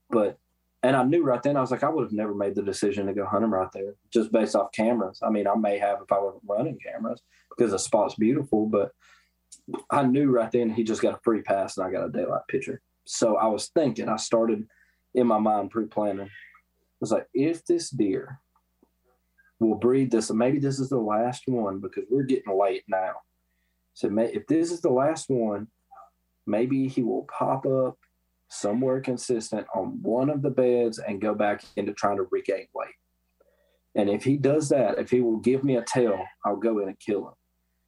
But and I knew right then, I was like, I would have never made the decision to go hunt him right there, just based off cameras. I mean, I may have if I wasn't running cameras because the spot's beautiful, but I knew right then he just got a free pass and I got a daylight picture. So I was thinking, I started in my mind pre planning. I was like, if this deer will breed this, and maybe this is the last one because we're getting late now. So if this is the last one, maybe he will pop up somewhere consistent on one of the beds and go back into trying to regain weight. And if he does that, if he will give me a tail, I'll go in and kill him.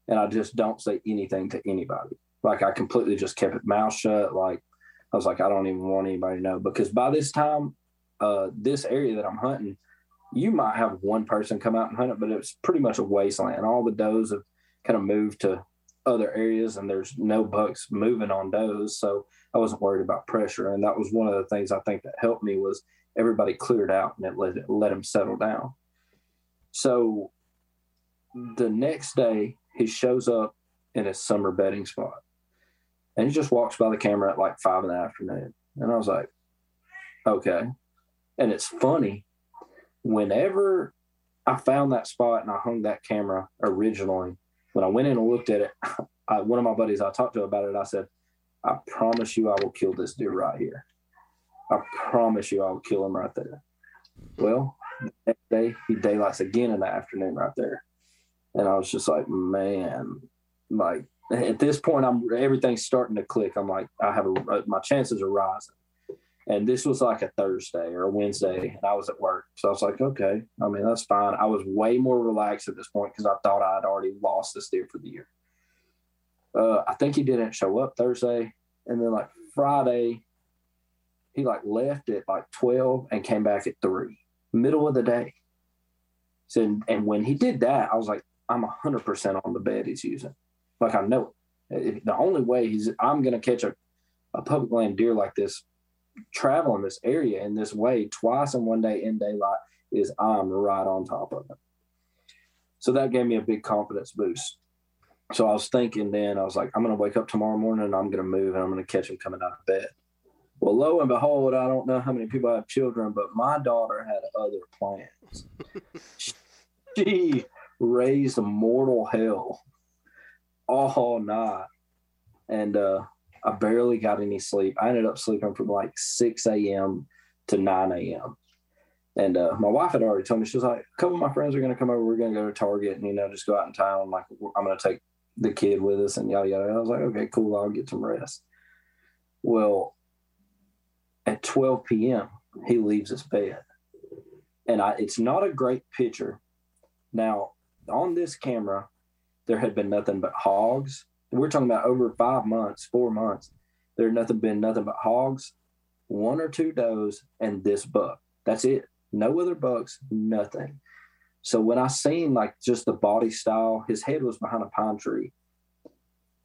And I just don't say anything to anybody. Like I completely just kept it mouth shut. Like I was like, I don't even want anybody to know because by this time, uh, this area that I'm hunting, you might have one person come out and hunt it, but it's pretty much a wasteland. All the does have kind of moved to other areas and there's no bucks moving on does. So I wasn't worried about pressure. And that was one of the things I think that helped me was everybody cleared out and it let it let him settle down. So the next day he shows up in his summer bedding spot. And he just walks by the camera at like five in the afternoon. And I was like, okay. And it's funny, whenever I found that spot and I hung that camera originally, when I went in and looked at it, I, one of my buddies I talked to about it, I said, I promise you I will kill this deer right here. I promise you I will kill him right there. Well, next day he daylights again in the afternoon right there. And I was just like, man, like at this point, I'm everything's starting to click. I'm like, I have a, my chances are rising. And this was like a Thursday or a Wednesday, and I was at work. So I was like, okay, I mean, that's fine. I was way more relaxed at this point because I thought I had already lost this deer for the year. Uh, I think he didn't show up Thursday. And then like Friday, he like left at like 12 and came back at three, middle of the day. So, and when he did that, I was like, I'm 100% on the bed he's using. Like I know it. The only way he's, I'm going to catch a, a public land deer like this travel in this area in this way twice in one day in daylight is I'm right on top of it. So that gave me a big confidence boost. So I was thinking then, I was like, I'm going to wake up tomorrow morning and I'm going to move and I'm going to catch him coming out of bed. Well, lo and behold, I don't know how many people have children, but my daughter had other plans. she raised a mortal hell all night. And uh, I barely got any sleep. I ended up sleeping from like 6 a.m. to 9 a.m. And uh, my wife had already told me, she was like, a couple of my friends are going to come over. We're going to go to Target and, you know, just go out in town. Like, I'm going to take the kid with us and yada, yada. I was like, okay, cool. I'll get some rest. Well, at 12 p.m., he leaves his bed. And I, it's not a great picture. Now, on this camera, there had been nothing but hogs we're talking about over five months, four months. There had nothing been nothing but hogs, one or two does, and this buck. That's it. No other bucks, nothing. So when I seen like just the body style, his head was behind a pine tree.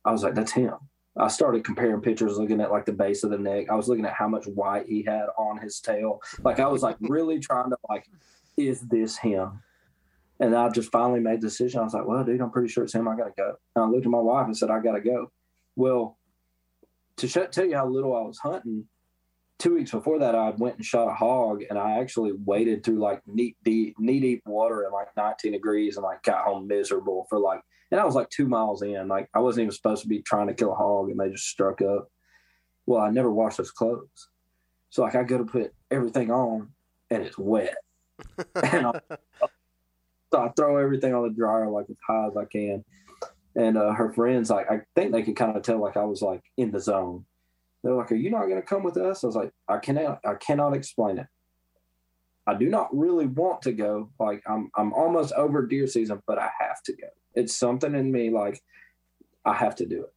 I was like, that's him. I started comparing pictures, looking at like the base of the neck. I was looking at how much white he had on his tail. Like I was like really trying to like, is this him? And I just finally made the decision. I was like, well, dude, I'm pretty sure it's him. I got to go. And I looked at my wife and said, I got to go. Well, to tell you how little I was hunting, two weeks before that, I went and shot a hog and I actually waded through like knee deep, knee deep water at like 19 degrees and like got home miserable for like, and I was like two miles in. Like I wasn't even supposed to be trying to kill a hog and they just struck up. Well, I never washed those clothes. So like I go to put everything on and it's wet. and I, so I throw everything on the dryer like as high as I can. And uh, her friends, like, I think they could kind of tell, like, I was like in the zone. They're like, "Are you not going to come with us?" I was like, "I cannot, I cannot explain it. I do not really want to go. Like, I'm, I'm almost over deer season, but I have to go. It's something in me, like, I have to do it.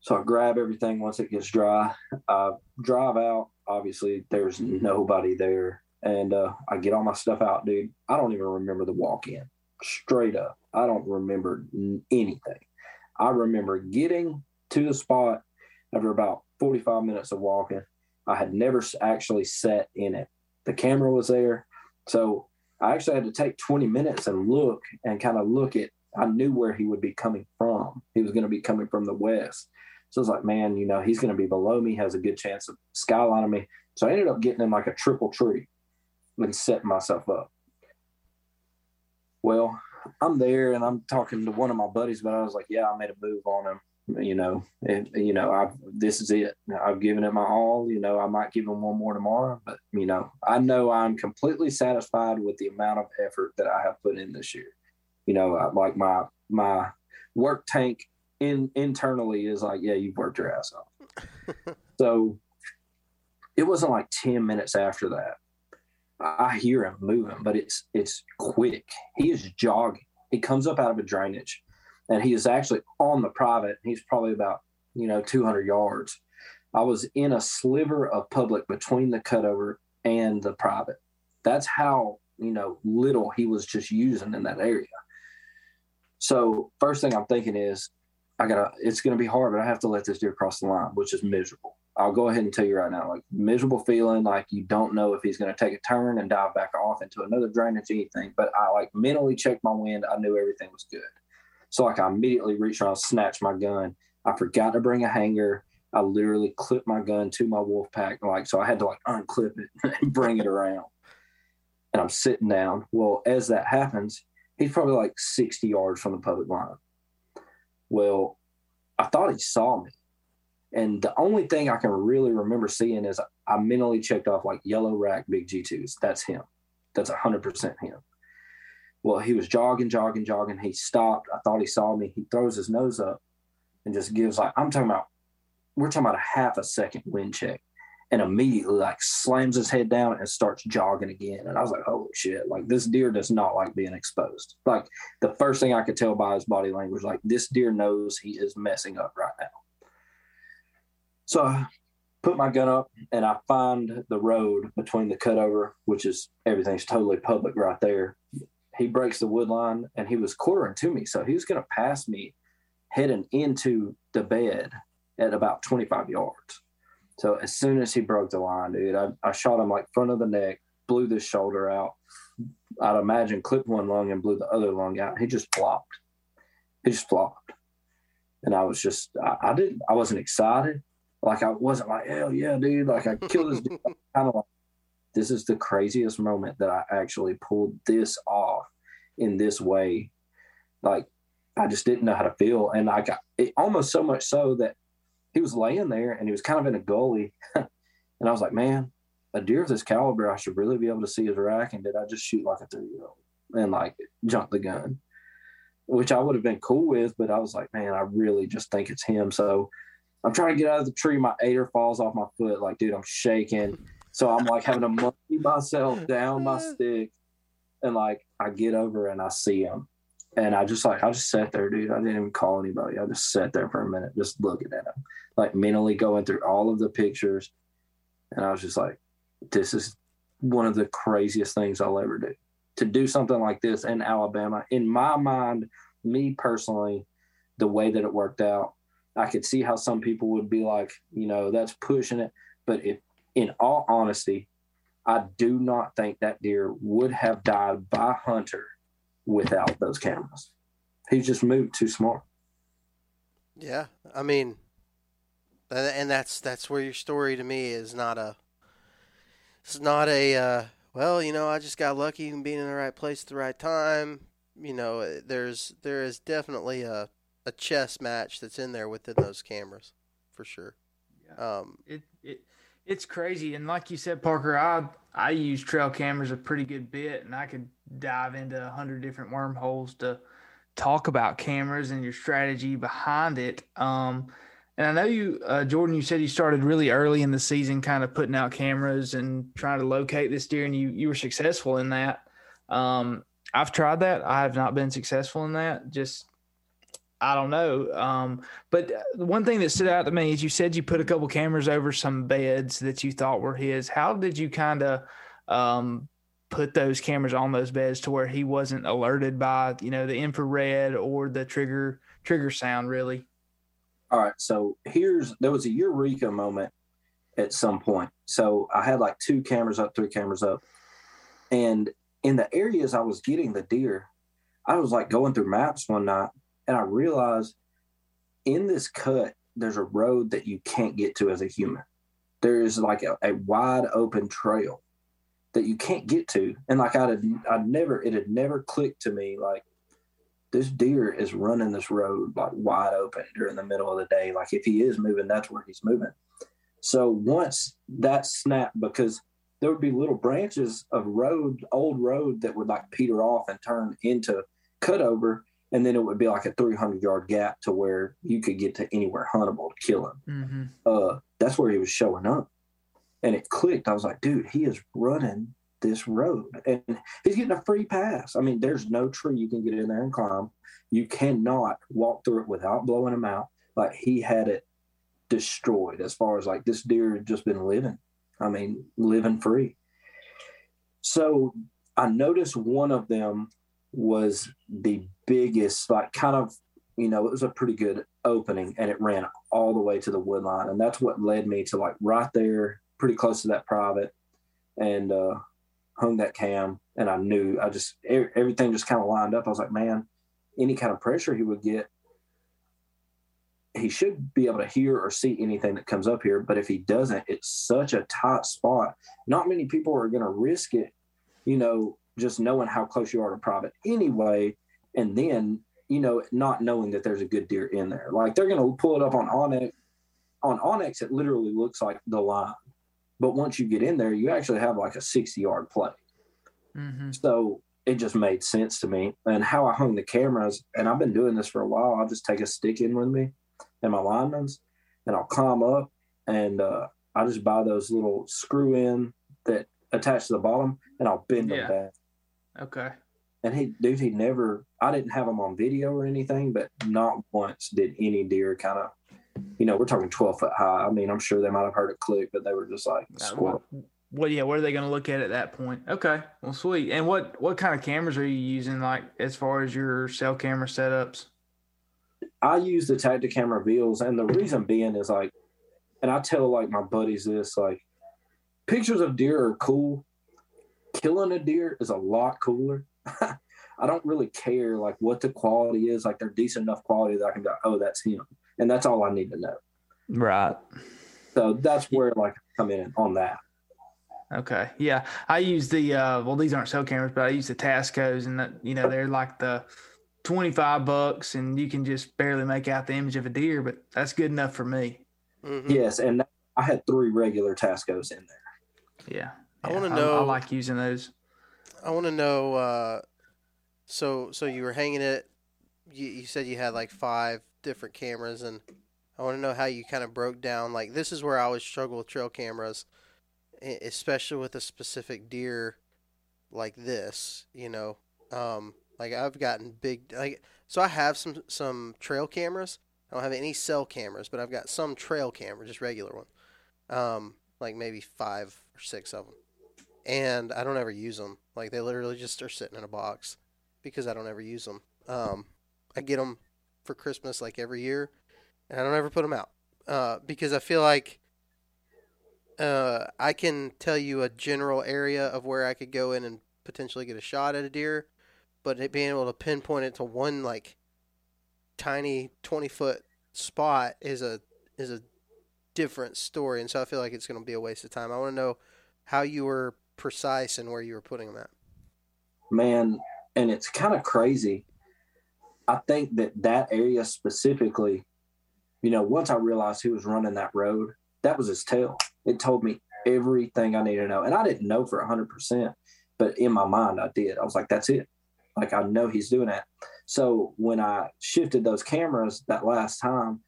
So I grab everything once it gets dry. I drive out. Obviously, there's nobody there and uh, I get all my stuff out, dude. I don't even remember the walk in. Straight up, I don't remember anything. I remember getting to the spot after about 45 minutes of walking. I had never actually sat in it. The camera was there. So I actually had to take 20 minutes and look and kind of look at. I knew where he would be coming from. He was going to be coming from the west. So I was like, man, you know, he's going to be below me, has a good chance of skylining me. So I ended up getting in like a triple tree and setting myself up. Well, I'm there and I'm talking to one of my buddies, but I was like, yeah, I made a move on him. You know, and you know, I this is it. I've given it my all. You know, I might give him one more tomorrow, but you know, I know I'm completely satisfied with the amount of effort that I have put in this year. You know, like my my work tank in internally is like, yeah, you've worked your ass off. so it wasn't like 10 minutes after that. I hear him moving, but it's it's quick. He is jogging. He comes up out of a drainage and he is actually on the private. He's probably about, you know, 200 yards. I was in a sliver of public between the cutover and the private. That's how, you know, little he was just using in that area. So, first thing I'm thinking is, I gotta, it's gonna be hard, but I have to let this deer cross the line, which is miserable. I'll go ahead and tell you right now, like miserable feeling, like you don't know if he's going to take a turn and dive back off into another drainage, anything. But I like mentally checked my wind. I knew everything was good. So like I immediately reached around, snatched my gun. I forgot to bring a hanger. I literally clipped my gun to my wolf pack. Like, so I had to like unclip it and bring it around. And I'm sitting down. Well, as that happens, he's probably like 60 yards from the public line. Well, I thought he saw me. And the only thing I can really remember seeing is I mentally checked off like yellow rack big G2s. That's him. That's 100% him. Well, he was jogging, jogging, jogging. He stopped. I thought he saw me. He throws his nose up and just gives like, I'm talking about, we're talking about a half a second wind check and immediately like slams his head down and starts jogging again. And I was like, holy shit, like this deer does not like being exposed. Like the first thing I could tell by his body language, like this deer knows he is messing up right now. So I put my gun up and I find the road between the cutover, which is everything's totally public right there. He breaks the wood line and he was quartering to me. So he was going to pass me heading into the bed at about 25 yards. So as soon as he broke the line, dude, I, I shot him like front of the neck, blew the shoulder out. I'd imagine clipped one lung and blew the other lung out. He just flopped. He just flopped. And I was just, I, I didn't, I wasn't excited. Like I wasn't like, hell yeah, dude. Like I killed this dude. kind of like, this is the craziest moment that I actually pulled this off in this way. Like I just didn't know how to feel. And I got it almost so much so that he was laying there and he was kind of in a gully. and I was like, man, a deer of this caliber, I should really be able to see his rack. And did I just shoot like a three year old and like jump the gun? Which I would have been cool with, but I was like, man, I really just think it's him. So I'm trying to get out of the tree. My aider falls off my foot. Like, dude, I'm shaking. So I'm like having to monkey myself down my stick. And like, I get over and I see him. And I just like, I just sat there, dude. I didn't even call anybody. I just sat there for a minute, just looking at him, like mentally going through all of the pictures. And I was just like, this is one of the craziest things I'll ever do. To do something like this in Alabama, in my mind, me personally, the way that it worked out, I could see how some people would be like, you know, that's pushing it. But if, in all honesty, I do not think that deer would have died by Hunter without those cameras. He just moved too smart. Yeah, I mean, and that's that's where your story to me is not a. It's not a. Uh, well, you know, I just got lucky in being in the right place at the right time. You know, there's there is definitely a a chess match that's in there within those cameras, for sure. Yeah. Um, it it it's crazy, and like you said, Parker, I I use trail cameras a pretty good bit, and I could dive into a hundred different wormholes to talk about cameras and your strategy behind it. Um, and I know you, uh, Jordan, you said you started really early in the season, kind of putting out cameras and trying to locate this deer, and you you were successful in that. Um, I've tried that. I have not been successful in that. Just I don't know. Um, but one thing that stood out to me is you said you put a couple cameras over some beds that you thought were his. How did you kind of um, put those cameras on those beds to where he wasn't alerted by you know the infrared or the trigger trigger sound really? All right. So here's there was a eureka moment at some point. So I had like two cameras up, three cameras up, and in the areas I was getting the deer, I was like going through maps one night and I realized in this cut, there's a road that you can't get to as a human. There is like a, a wide open trail that you can't get to. And like I'd, I'd never, it had never clicked to me like this deer is running this road like wide open during the middle of the day. Like if he is moving, that's where he's moving. So once that snapped, because there would be little branches of road, old road that would like peter off and turn into cutover. And then it would be like a 300 yard gap to where you could get to anywhere huntable to kill him. Mm-hmm. Uh, that's where he was showing up. And it clicked. I was like, dude, he is running this road and he's getting a free pass. I mean, there's no tree you can get in there and climb. You cannot walk through it without blowing him out. Like he had it destroyed as far as like this deer had just been living. I mean, living free. So I noticed one of them was the biggest, like kind of, you know, it was a pretty good opening and it ran all the way to the wood line. And that's what led me to like right there, pretty close to that private. And uh, hung that cam and I knew I just everything just kind of lined up. I was like, man, any kind of pressure he would get, he should be able to hear or see anything that comes up here. But if he doesn't, it's such a tight spot. Not many people are going to risk it, you know, just knowing how close you are to private anyway. And then, you know, not knowing that there's a good deer in there. Like they're going to pull it up on onX. On onX, it literally looks like the line. But once you get in there, you actually have like a 60 yard play. Mm-hmm. So it just made sense to me. And how I hung the cameras, and I've been doing this for a while, I'll just take a stick in with me and my linemen's, and I'll climb up and uh, I just buy those little screw in that attach to the bottom and I'll bend Yeah. them back. Okay. And he, dude, he never, I didn't have him on video or anything, but not once did any deer kind of, you know, we're talking 12 foot high. I mean, I'm sure they might have heard a click, but they were just like, squirrel. what, what? Yeah. What are they going to look at at that point? Okay. Well, sweet. And what what kind of cameras are you using? Like as far as your cell camera setups? I use the Tactacam reveals, and the reason being is like, and I tell like my buddies this like, pictures of deer are cool. Killing a deer is a lot cooler. I don't really care like what the quality is. Like they're decent enough quality that I can go, oh, that's him, and that's all I need to know. Right. So that's where like I come in on that. Okay. Yeah. I use the uh well these aren't cell cameras, but I use the Tascos and that you know, they're like the twenty five bucks and you can just barely make out the image of a deer, but that's good enough for me. Mhm. Yes, and I had three regular Tascos in there. Yeah. I wanna know. I like using those. I want to know. Uh, so so you were hanging it. You, you said you had like five different cameras, and I want to know how you kind of broke down. Like this is where I always struggle with trail cameras, especially with a specific deer like this. You know, um, like I've gotten big like so I have some some trail cameras. I don't have any cell cameras, but I've got some trail camera, just regular one. Um, like maybe five or six of them and I don't ever use them. Like they literally just are sitting in a box because I don't ever use them. Um, I get them for Christmas like every year, and I don't ever put them out uh, because I feel like uh, I can tell you a general area of where I could go in and potentially get a shot at a deer, but being able to pinpoint it to one like tiny twenty foot spot is a is a different story, and so I feel like it's going to be a waste of time. I want to know how you were precise and where you were putting them at. man and it's kind of crazy. I think that that area specifically you know once i realized who was running that road that was his tail. It told me everything i needed to know and i didn't know for 100% but in my mind i did. I was like that's it. Like i know he's doing that. So when i shifted those cameras that last time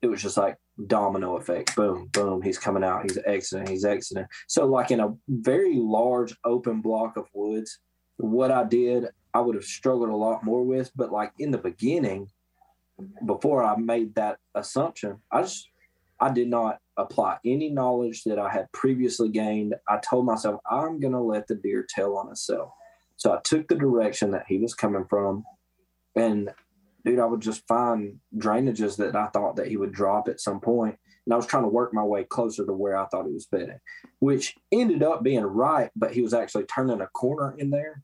it was just like domino effect boom boom he's coming out he's exiting he's exiting so like in a very large open block of woods what I did, I would have struggled a lot more with. But like in the beginning, before I made that assumption, I just I did not apply any knowledge that I had previously gained. I told myself I'm gonna let the deer tell on itself. So I took the direction that he was coming from, and dude, I would just find drainages that I thought that he would drop at some point, and I was trying to work my way closer to where I thought he was bedding, which ended up being right, but he was actually turning a corner in there.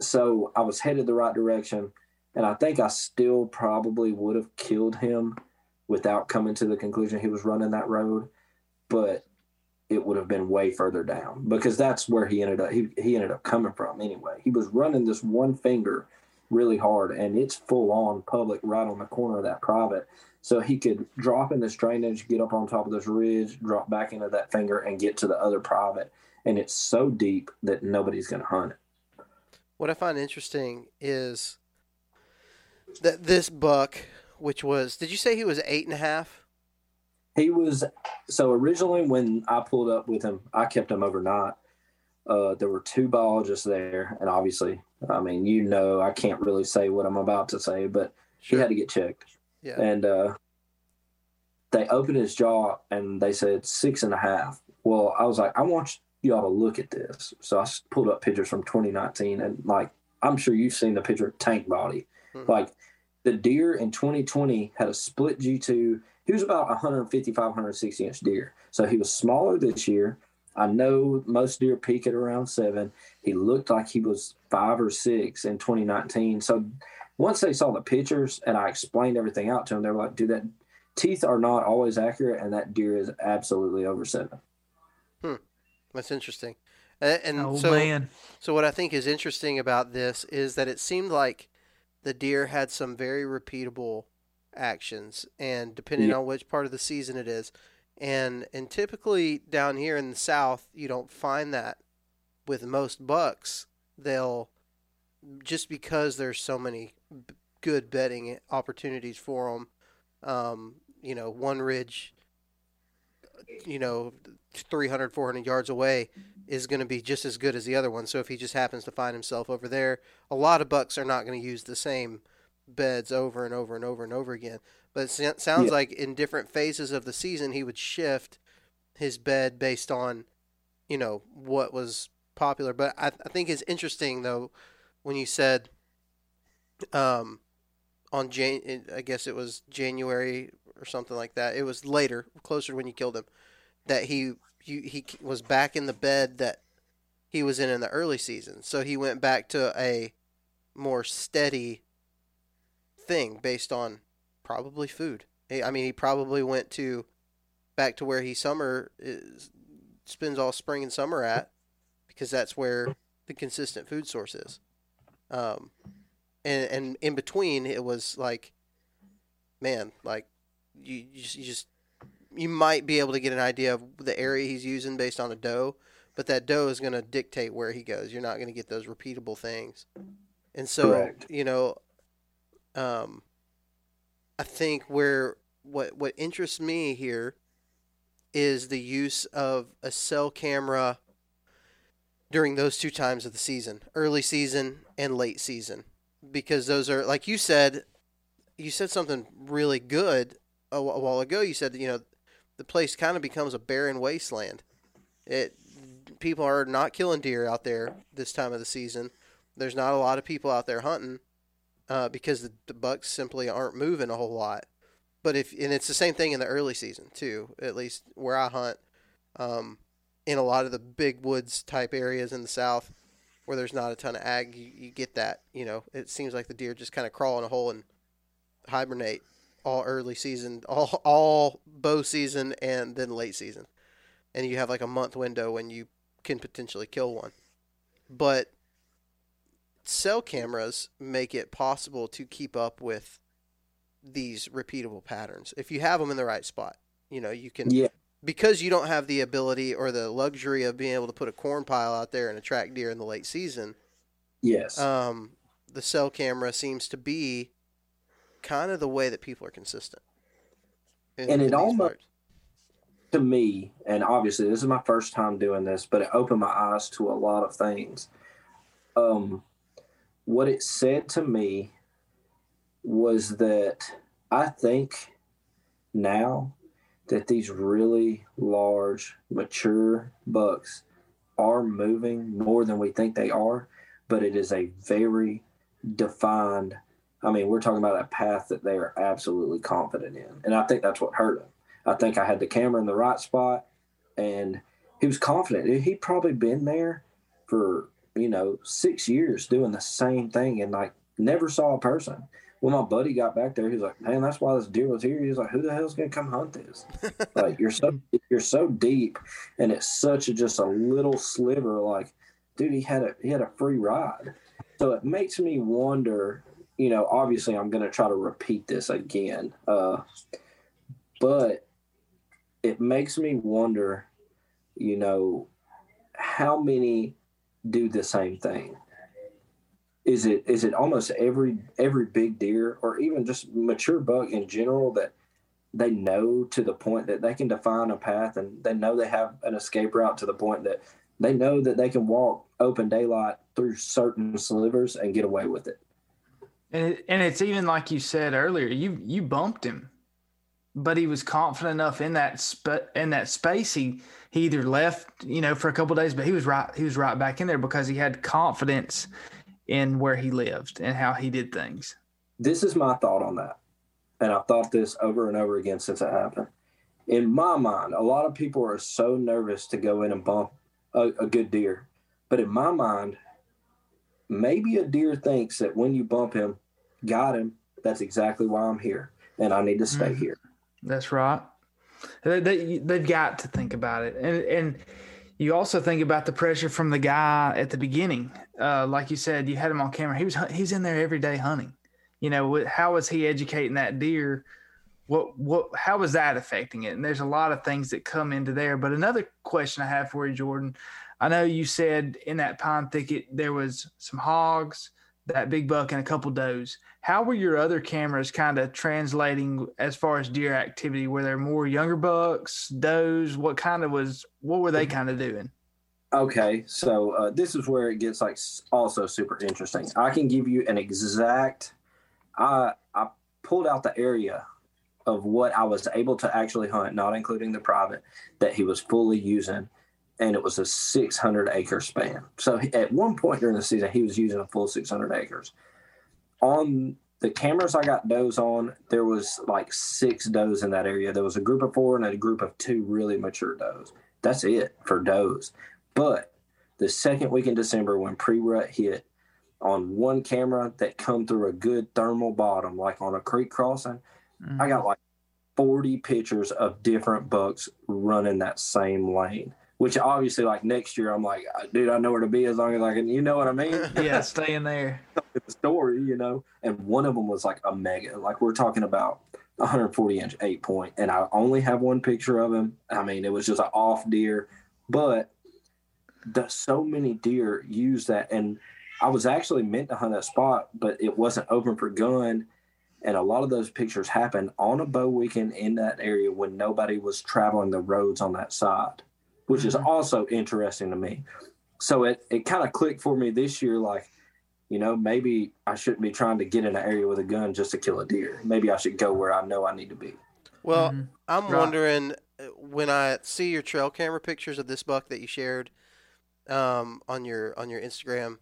So I was headed the right direction, and I think I still probably would have killed him without coming to the conclusion he was running that road, but it would have been way further down because that's where he ended up he, he ended up coming from anyway. He was running this one finger really hard and it's full on public right on the corner of that private. So he could drop in this drainage, get up on top of this ridge, drop back into that finger and get to the other private. And it's so deep that nobody's gonna hunt it. What I find interesting is that this buck, which was did you say he was eight and a half? He was so originally when I pulled up with him, I kept him overnight. Uh, there were two biologists there, and obviously, I mean, you know, I can't really say what I'm about to say, but sure. he had to get checked. Yeah. And uh, they opened his jaw and they said six and a half. Well, I was like, I want y'all to look at this. So I pulled up pictures from 2019, and like, I'm sure you've seen the picture of tank body. Mm-hmm. Like, the deer in 2020 had a split G2 he was about 155, 160 inch deer. So he was smaller this year. I know most deer peak at around seven. He looked like he was five or six in 2019. So once they saw the pictures and I explained everything out to them, they were like, dude, that teeth are not always accurate, and that deer is absolutely over seven. Hmm. That's interesting. And, and oh, so, man. so what I think is interesting about this is that it seemed like the deer had some very repeatable actions, and depending yeah. on which part of the season it is, and and typically down here in the South, you don't find that with most bucks. They'll just because there's so many good bedding opportunities for them. Um, you know, one ridge, you know, 300, 400 yards away is going to be just as good as the other one. So if he just happens to find himself over there, a lot of bucks are not going to use the same beds over and over and over and over again. But it sounds yeah. like in different phases of the season, he would shift his bed based on, you know, what was popular. But I, I think it's interesting though when you said, um, on Jan, I guess it was January or something like that. It was later, closer when you killed him, that he he, he was back in the bed that he was in in the early season. So he went back to a more steady thing based on probably food. I mean, he probably went to back to where he summer is, spends all spring and summer at because that's where the consistent food source is. Um, and and in between, it was like, man, like you, you just, you just you might be able to get an idea of the area he's using based on a doe, but that doe is going to dictate where he goes. You're not going to get those repeatable things. And so, Correct. you know, um, I think where what what interests me here is the use of a cell camera during those two times of the season, early season and late season, because those are like you said, you said something really good a, while ago. You said you know the place kind of becomes a barren wasteland. It people are not killing deer out there this time of the season. There's not a lot of people out there hunting uh, because the, the bucks simply aren't moving a whole lot. But if and it's the same thing in the early season too. At least where I hunt, um, in a lot of the big woods type areas in the south, where there's not a ton of ag, you, you get that. You know, it seems like the deer just kind of crawl in a hole and hibernate all early season, all all bow season, and then late season, and you have like a month window when you can potentially kill one. But cell cameras make it possible to keep up with these repeatable patterns if you have them in the right spot. You know, you can yeah. because you don't have the ability or the luxury of being able to put a corn pile out there and attract deer in the late season. Yes. Um, the cell camera seems to be kind of the way that people are consistent. In, and it almost parts. to me, and obviously this is my first time doing this, but it opened my eyes to a lot of things. Um, what it said to me was that I think now that these really large, mature bucks are moving more than we think they are, but it is a very defined. I mean, we're talking about a path that they are absolutely confident in, and I think that's what hurt him. I think I had the camera in the right spot, and he was confident. He'd probably been there for you know six years doing the same thing, and like never saw a person. When my buddy got back there, he was like, "Man, that's why this deer was here." He was like, "Who the hell's gonna come hunt this?" like you're so you're so deep, and it's such a just a little sliver. Like, dude, he had a he had a free ride. So it makes me wonder. You know, obviously, I'm gonna try to repeat this again, uh, but it makes me wonder. You know, how many do the same thing? is it is it almost every every big deer or even just mature buck in general that they know to the point that they can define a path and they know they have an escape route to the point that they know that they can walk open daylight through certain slivers and get away with it. And it, and it's even like you said earlier, you you bumped him, but he was confident enough in that in that space. He he either left, you know, for a couple days, but he was right he was right back in there because he had confidence in where he lived and how he did things. This is my thought on that. And I've thought this over and over again since it happened. In my mind, a lot of people are so nervous to go in and bump a, a good deer. But in my mind, maybe a deer thinks that when you bump him, got him, that's exactly why I'm here. And I need to stay mm-hmm. here. That's right. They, they, they've got to think about it. And, and, you also think about the pressure from the guy at the beginning. Uh, like you said, you had him on camera. He was he's in there every day hunting. You know, how was he educating that deer? What what how was that affecting it? And there's a lot of things that come into there. But another question I have for you, Jordan. I know you said in that pine thicket there was some hogs, that big buck, and a couple does. How were your other cameras kind of translating as far as deer activity? Were there more younger bucks, does? What kind of was? What were they mm-hmm. kind of doing? Okay, so uh, this is where it gets like also super interesting. I can give you an exact. I I pulled out the area of what I was able to actually hunt, not including the private that he was fully using, and it was a 600 acre span. So at one point during the season, he was using a full 600 acres. On the cameras I got does on, there was like six does in that area. There was a group of four and a group of two really mature does. That's it for does. But the second week in December, when pre-rut hit, on one camera that come through a good thermal bottom, like on a creek crossing, mm-hmm. I got like 40 pictures of different bucks running that same lane which obviously like next year I'm like, uh, dude, I know where to be as long as I can. You know what I mean? yeah, staying there. the story, you know. And one of them was like a mega, like we're talking about 140 inch eight point, and I only have one picture of him. I mean, it was just an off deer, but the, so many deer use that, and I was actually meant to hunt that spot, but it wasn't open for gun. And a lot of those pictures happened on a bow weekend in that area when nobody was traveling the roads on that side which mm-hmm. is also interesting to me. So it, it kind of clicked for me this year like, you know, maybe I shouldn't be trying to get in an area with a gun just to kill a deer. Maybe I should go where I know I need to be. Well, mm-hmm. I'm right. wondering uh, when I see your trail camera pictures of this buck that you shared um, on your on your Instagram,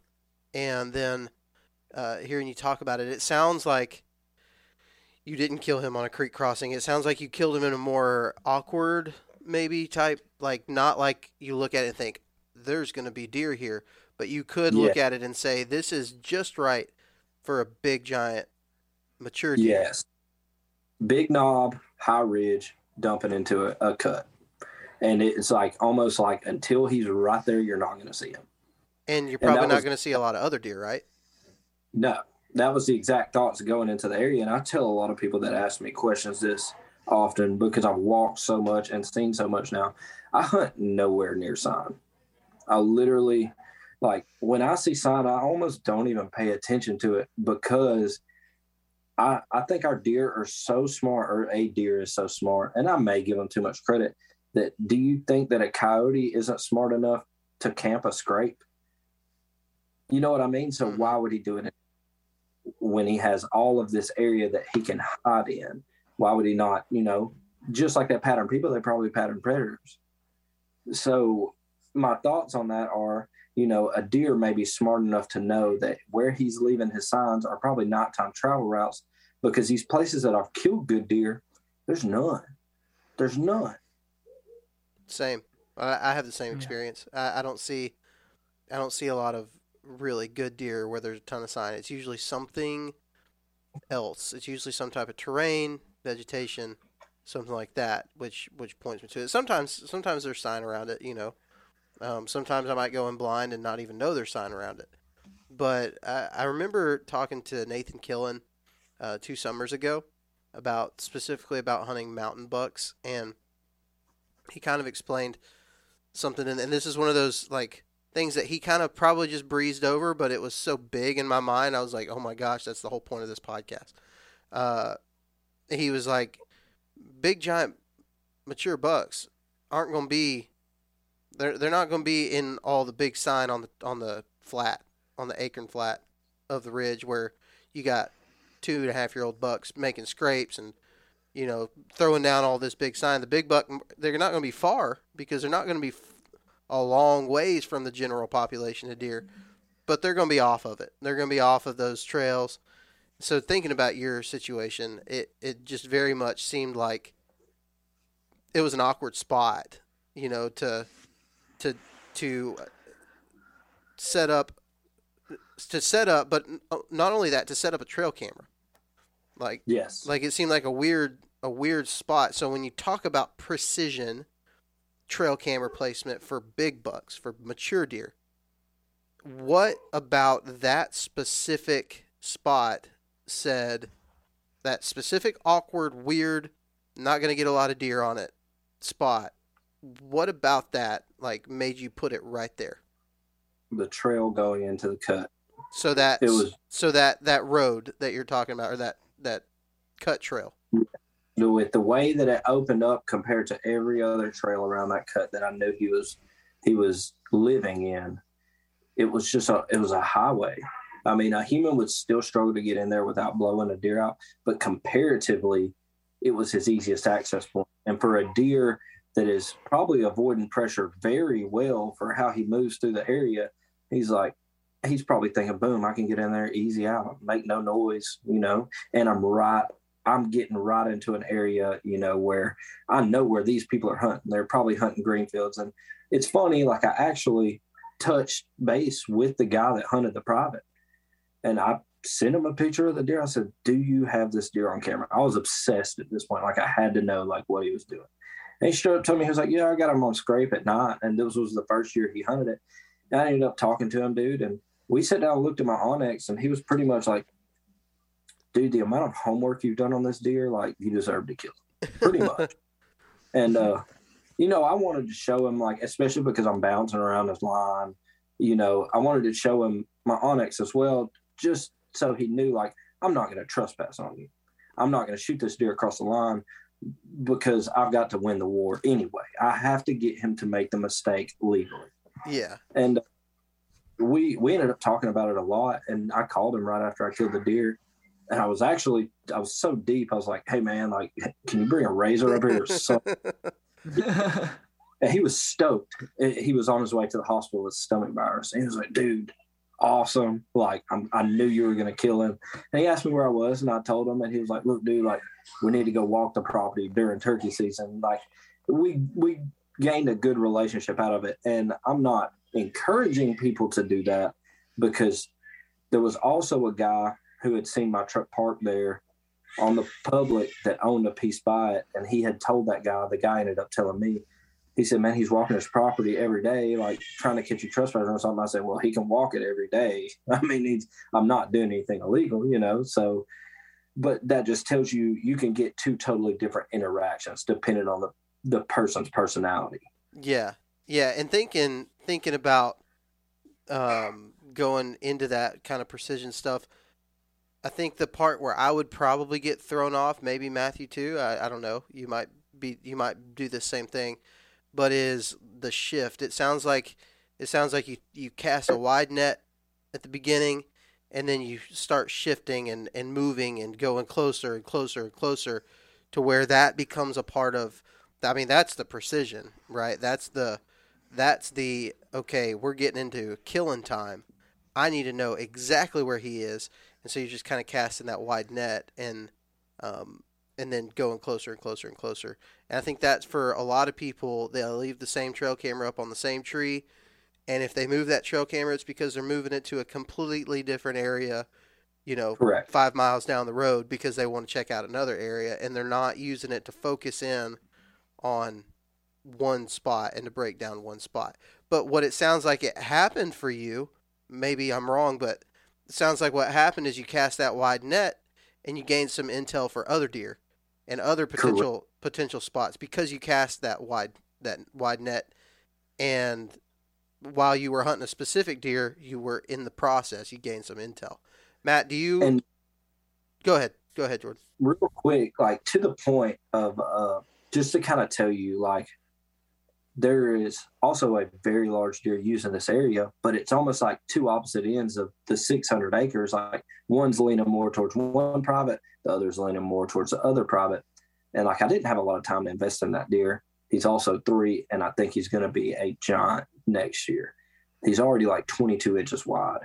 and then uh, hearing you talk about it, it sounds like you didn't kill him on a creek crossing. It sounds like you killed him in a more awkward maybe type like not like you look at it and think there's going to be deer here, but you could yeah. look at it and say this is just right for a big giant mature deer. Yes. Big knob, high ridge, dumping into a, a cut. And it's like almost like until he's right there, you're not going to see him. And you're probably and not going to see a lot of other deer, right? No, that was the exact thoughts going into the area. And I tell a lot of people that ask me questions this often because I've walked so much and seen so much now. I hunt nowhere near sign. I literally, like, when I see sign, I almost don't even pay attention to it because I, I think our deer are so smart, or a deer is so smart, and I may give them too much credit. That do you think that a coyote isn't smart enough to camp a scrape? You know what I mean? So mm-hmm. why would he do it when he has all of this area that he can hide in? Why would he not, you know, just like that pattern people, they're probably pattern predators. So my thoughts on that are, you know, a deer may be smart enough to know that where he's leaving his signs are probably nighttime travel routes because these places that I've killed good deer, there's none. There's none. Same. I, I have the same experience. I, I don't see, I don't see a lot of really good deer where there's a ton of sign. It's usually something else. It's usually some type of terrain, vegetation, something like that, which which points me to it. Sometimes sometimes there's sign around it. You know, um, sometimes I might go in blind and not even know there's sign around it. But I, I remember talking to Nathan Killen uh, two summers ago about specifically about hunting mountain bucks, and he kind of explained something. And, and this is one of those like things that he kind of probably just breezed over, but it was so big in my mind. I was like, oh my gosh, that's the whole point of this podcast. Uh, he was like, big giant mature bucks aren't going to be they're they're not going to be in all the big sign on the on the flat on the acorn flat of the ridge where you got two and a half year old bucks making scrapes and you know throwing down all this big sign. The big buck they're not going to be far because they're not going to be a long ways from the general population of deer, but they're going to be off of it. They're going to be off of those trails. So thinking about your situation, it it just very much seemed like it was an awkward spot, you know, to to to set up to set up, but uh, not only that, to set up a trail camera. Like yes, like it seemed like a weird a weird spot. So when you talk about precision trail camera placement for big bucks for mature deer, what about that specific spot said that specific awkward, weird, not going to get a lot of deer on it spot? What about that like made you put it right there? The trail going into the cut. So that It was- so that that road that you're talking about or that that cut trail. with the way that it opened up compared to every other trail around that cut that I knew he was he was living in, it was just a it was a highway. I mean, a human would still struggle to get in there without blowing a deer out, but comparatively, it was his easiest access point. And for a deer that is probably avoiding pressure very well for how he moves through the area, he's like, he's probably thinking, boom, I can get in there easy out, make no noise, you know, and I'm right I'm getting right into an area, you know, where I know where these people are hunting. They're probably hunting greenfields. And it's funny, like I actually touched base with the guy that hunted the private. And I sent him a picture of the deer. I said, Do you have this deer on camera? I was obsessed at this point. Like I had to know like what he was doing. And he showed up to me, he was like, Yeah, I got him on scrape at night. And this was the first year he hunted it. And I ended up talking to him, dude. And we sat down and looked at my onX, and he was pretty much like, dude, the amount of homework you've done on this deer, like you deserve to kill him, pretty much. and uh, you know, I wanted to show him, like, especially because I'm bouncing around his line. You know, I wanted to show him my onX as well, just so he knew, like, I'm not going to trespass on you. I'm not going to shoot this deer across the line because I've got to win the war anyway. I have to get him to make the mistake legally. Yeah. And uh, we we ended up talking about it a lot. And I called him right after I killed the deer and I was actually I was so deep. I was like, "Hey man, like, can you bring a razor up here or something?" and he was stoked. He was on his way to the hospital with stomach virus, and he was like, "Dude, awesome! Like, I'm, i knew you were gonna kill him." And he asked me where I was, and I told him, and he was like, "Look, dude, like, we need to go walk the property during turkey season." Like, we we gained a good relationship out of it, and I'm not encouraging people to do that because there was also a guy who had seen my truck parked there on the public that owned a piece by it. And he had told that guy, the guy ended up telling me, he said, man, he's walking his property every day, like trying to catch you trespassing or something. I said, well, he can walk it every day. I mean, he's, I'm not doing anything illegal, you know? So, but that just tells you, you can get two totally different interactions depending on the, the person's personality. Yeah. Yeah. And thinking, thinking about, um, going into that kind of precision stuff, I think the part where I would probably get thrown off, maybe Matthew too. I, I don't know. You might be you might do the same thing, but is the shift. It sounds like it sounds like you you cast a wide net at the beginning, and then you start shifting and and moving and going closer and closer and closer to where that becomes a part of. I mean, that's the precision, right? That's the that's the okay. We're getting into killing time. I need to know exactly where he is and so you're just kind of casting that wide net and um, and then going closer and closer and closer. And I think that's for a lot of people. They'll leave the same trail camera up on the same tree, and if they move that trail camera, it's because they're moving it to a completely different area. You know, Correct. five miles down the road because they want to check out another area, and they're not using it to focus in on one spot and to break down one spot. But what it sounds like it happened for you, maybe I'm wrong, but it sounds like what happened is you cast that wide net and you gained some intel for other deer and other potential potential spots because you cast that wide that wide net and while you were hunting a specific deer, you were in the process, you gained some intel. Matt, do you And- go ahead. Go ahead, Jordan. real quick, like to the point of uh, just to kind of tell you, like there is also a very large deer use in this area, but it's almost like two opposite ends of the 600 acres. Like one's leaning more towards one private, the other's leaning more towards the other private. And like I didn't have a lot of time to invest in that deer. He's also three, and I think he's going to be a giant next year. He's already like 22 inches wide,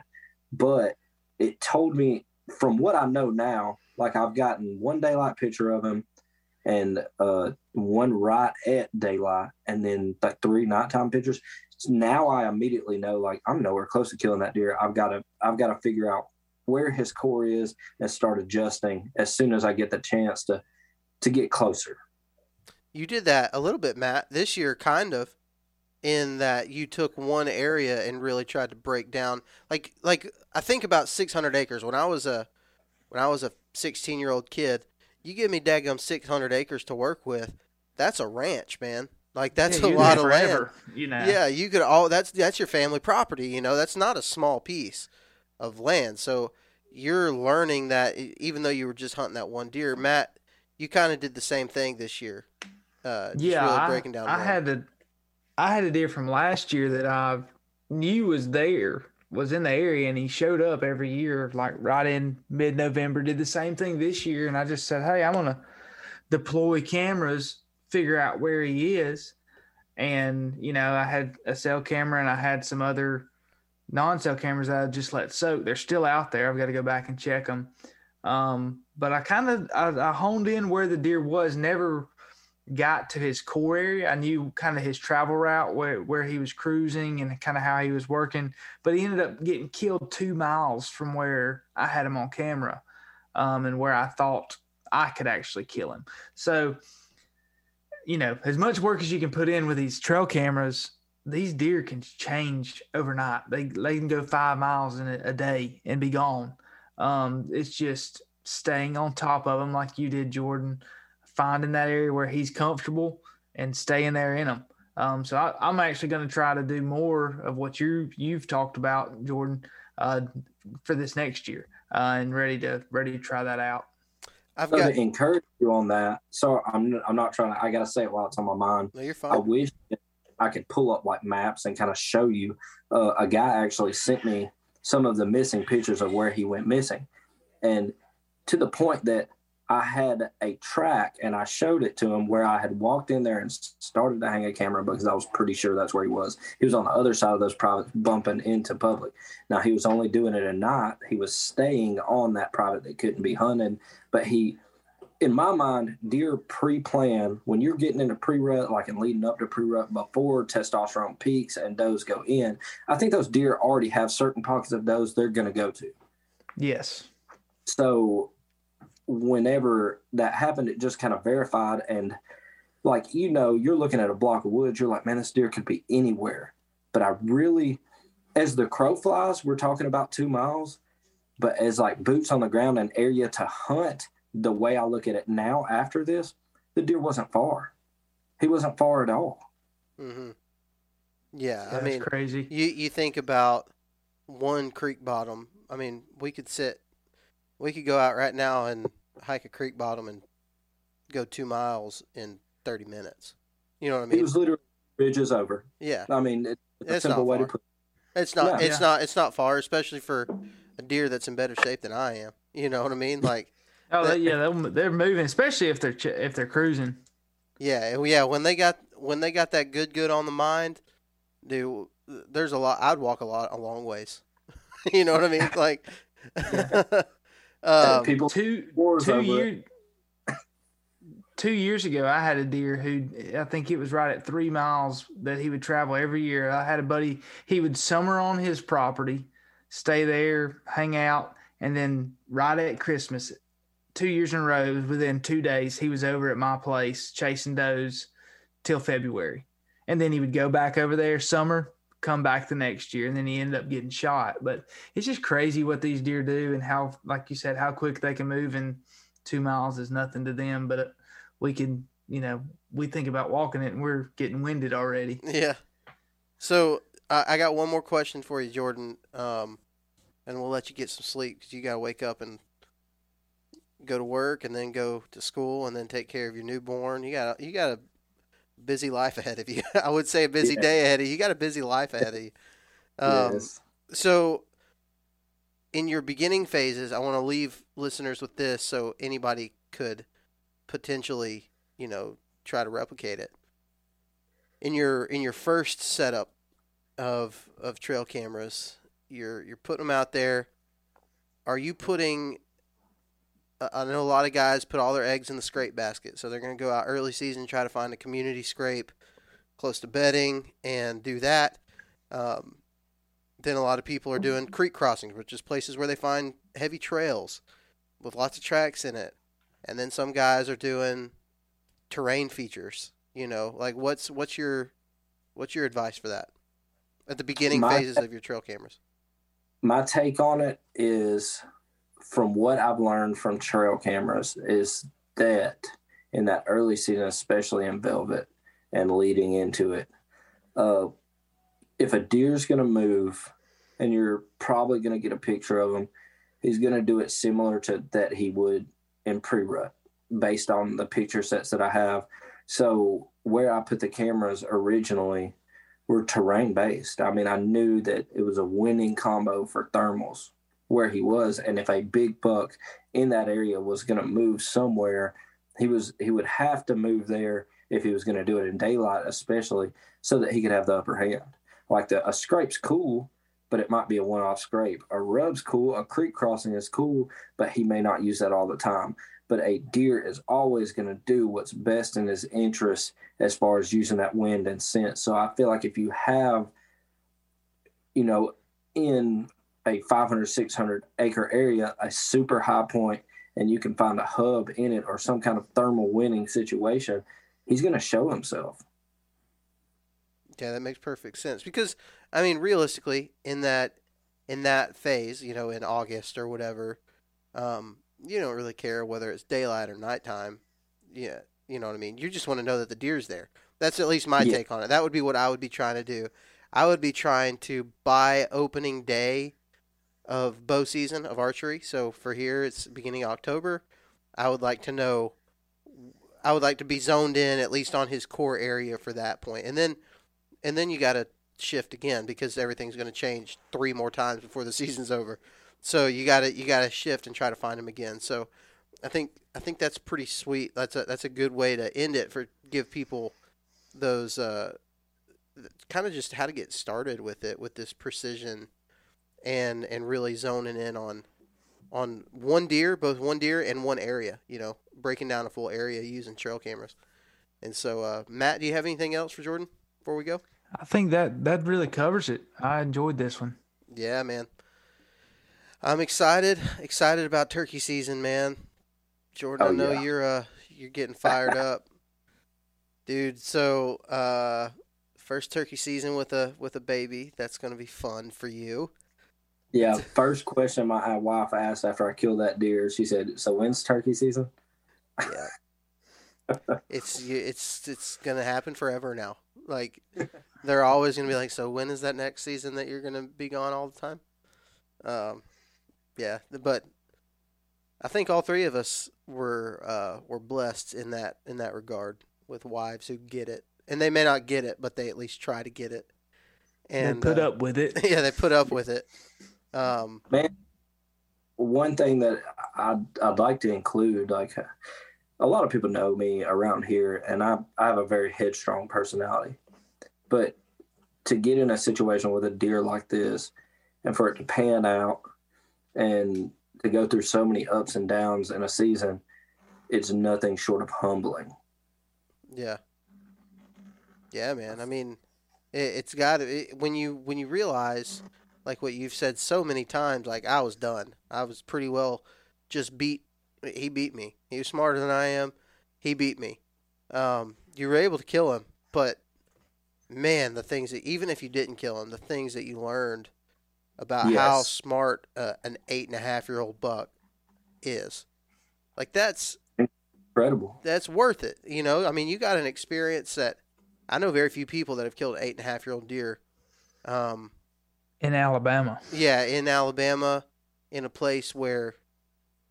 but it told me from what I know now, like I've gotten one daylight picture of him and uh, one right at daylight, and then like three nighttime pictures. Now I immediately know like I'm nowhere close to killing that deer. I've got to I've got to figure out where his core is and start adjusting as soon as I get the chance to to get closer. You did that a little bit, Matt, this year, kind of, in that you took one area and really tried to break down. Like, like I think about 600 acres. When I was a, when I was a 16 year old kid, you give me daggum 600 acres to work with. That's a ranch, man. Like that's Yeah, a lot of land. You know. Yeah, you could all that's that's your family property, you know. That's not a small piece of land. So you're learning that even though you were just hunting that one deer, Matt, you kind of did the same thing this year. Uh, yeah, really I, breaking down. I one. had a, I had a deer from last year that I knew was there, was in the area, and he showed up every year, like right in mid-November. Did the same thing this year, and I just said, "Hey, I'm gonna deploy cameras, figure out where he is." And you know, I had a cell camera, and I had some other non-cell cameras that I just let soak. They're still out there. I've got to go back and check them. Um, but I kind of I, I honed in where the deer was. Never got to his core area. I knew kind of his travel route where, where he was cruising and kind of how he was working, but he ended up getting killed two miles from where I had him on camera um, and where I thought I could actually kill him. So, you know, as much work as you can put in with these trail cameras, these deer can change overnight. They, they can go five miles in a, a day and be gone. Um, it's just staying on top of them like you did, Jordan finding that area where he's comfortable and staying there in them. Um, so I, I'm actually going to try to do more of what you you've talked about, Jordan, uh, for this next year, uh, and ready to ready to try that out. I've So got. to encourage you on that, so I'm I'm not trying to. I gotta say it while it's on my mind. No, you're fine. I wish I could pull up like maps and kind of show you. Uh, a guy actually sent me some of the missing pictures of where he went missing, and to the point that I had a track and I showed it to him where I had walked in there and started to hang a camera because I was pretty sure that's where he was. He was on the other side of those privates bumping into public. Now he was only doing it at night. He was staying on that private that couldn't be hunted, but he in my mind, deer pre-plan when you're getting into pre-rut, like and leading up to pre-rut before testosterone peaks and does go in. I think those deer already have certain pockets of does they're going to go to. Yes. So whenever that happened, it just kind of verified and like you know, you're looking at a block of woods, you're like, man, this deer could be anywhere. But I really, as the crow flies, we're talking about two miles. But as like boots on the ground and area to hunt, the way I look at it now after this, the deer wasn't far. He wasn't far at all. Mm-hmm. Yeah, I mean, crazy. you you think about one creek bottom. I mean, we could sit, we could go out right now and hike a creek bottom and go two miles in thirty minutes. You know what I He mean? was literally ridges over. yeah, I mean, it, it's a simple not way to far. put. it's not. Yeah. It's not. It's not far, especially for a deer that's in better shape than I am. You know what I mean? Like, Oh, that- yeah, they'll- they're moving, especially if they're ch- if they're cruising. yeah, yeah. When they got when they got that good good on the mind, dude, there's a lot. I'd walk a lot a long ways. you know what I mean? Like, um, people Two two years two years ago, I had a deer who I think it was right at three miles that he would travel every year. I had a buddy, he would summer on his property, stay there, hang out, and then right at Christmas, two years in a row, within two days, he was over at my place chasing does till February. And then he would go back over there summer, come back the next year, and then he ended up getting shot. But it's just crazy what these deer do and how, like you said, how quick they can move. And two miles is nothing to them. But we can, you know, we think about walking it and we're getting winded already. Yeah. So I, I got one more question for you, Jordan, um, and we'll let you get some sleep because you got to wake up and go to work and then go to school and then take care of your newborn. You got you got a busy life ahead of you. I would say a busy yeah. day ahead of you. You got a busy life ahead of you. Um, yes. So, in your beginning phases, I want to leave listeners with this so anybody could potentially, you know, try to replicate it. In your in your first setup of of trail cameras, you're you're putting them out there. Are you putting I know a lot of guys put all their eggs in the scrape basket, so they're going to go out early season try to find a community scrape close to bedding and do that. Um, then a lot of people are doing creek crossings, which is places where they find heavy trails with lots of tracks in it. And then some guys are doing terrain features. You know, like what's what's your what's your advice for that at the beginning my, phases of your trail cameras? My take on it is from what I've learned from trail cameras is that in that early season, especially in velvet and leading into it, uh, if a deer's going to move and you're probably going to get a picture of him, he's going to do it similar to that he would in pre rut based on the picture sets that I have. So, where I put the cameras originally were terrain based. I mean, I knew that it was a winning combo for thermals where he was, and if a big buck in that area was going to move somewhere, he was he would have to move there if he was going to do it in daylight, especially so that he could have the upper hand. Like the a scrape's cool, but it might be a one-off scrape. A rub's cool, a creek crossing is cool, but he may not use that all the time. But a deer is always going to do what's best in his interest as far as using that wind and scent. So I feel like if you have, you know, in a 500, 600 acre area, a super high point, and you can find a hub in it or some kind of thermal winning situation, he's going to show himself. Yeah, that makes perfect sense because I mean, realistically, in that in that phase, you know, in August or whatever, um, you don't really care whether it's daylight or nighttime. Yeah, you know what I mean. You just want to know that the deer's there. That's at least my yeah. take on it. That would be what I would be trying to do. I would be trying to buy opening day of bow season of archery. So for here, it's beginning October. I would like to know. I would like to be zoned in at least on his core area for that point, and then, and then you got to shift again because everything's going to change three more times before the season's over. So you got to you got to shift and try to find him again. So I think I think that's pretty sweet. That's a that's a good way to end it for give people those uh, kind of just how to get started with it with this precision and and really zoning in on on one deer, both one deer and one area. You know, breaking down a full area using trail cameras. And so, uh, Matt, do you have anything else for Jordan before we go? I think that that really covers it. I enjoyed this one. Yeah, man. I'm excited, excited about turkey season, man. Jordan, oh, I know yeah. you're uh you're getting fired up. Dude, so uh first turkey season with a with a baby. That's going to be fun for you. Yeah, first question my wife asked after I killed that deer, she said, "So when's turkey season?" Yeah, it's it's it's gonna happen forever now. Like they're always gonna be like, "So when is that next season that you're gonna be gone all the time?" Um, yeah, but I think all three of us were uh, were blessed in that in that regard with wives who get it, and they may not get it, but they at least try to get it. And they put uh, up with it. Yeah, they put up with it. Um, Man, one thing that I'd, I'd like to include, like a lot of people know me around here, and I, I have a very headstrong personality. But to get in a situation with a deer like this and for it to pan out and to go through so many ups and downs in a season, it's nothing short of humbling. Yeah. Yeah, man. I mean, it, it's got to it, when you when you realize like what you've said so many times like I was done. I was pretty well just beat he beat me. He was smarter than I am. He beat me. Um, you were able to kill him, but man, the things that even if you didn't kill him, the things that you learned about Yes. how smart uh, an eight and a half year old buck is, like that's Incredible. that's worth it. You know, I mean, you got an experience that I know very few people that have killed eight and a half year old deer. Um, in Alabama. yeah, in Alabama, in a place where,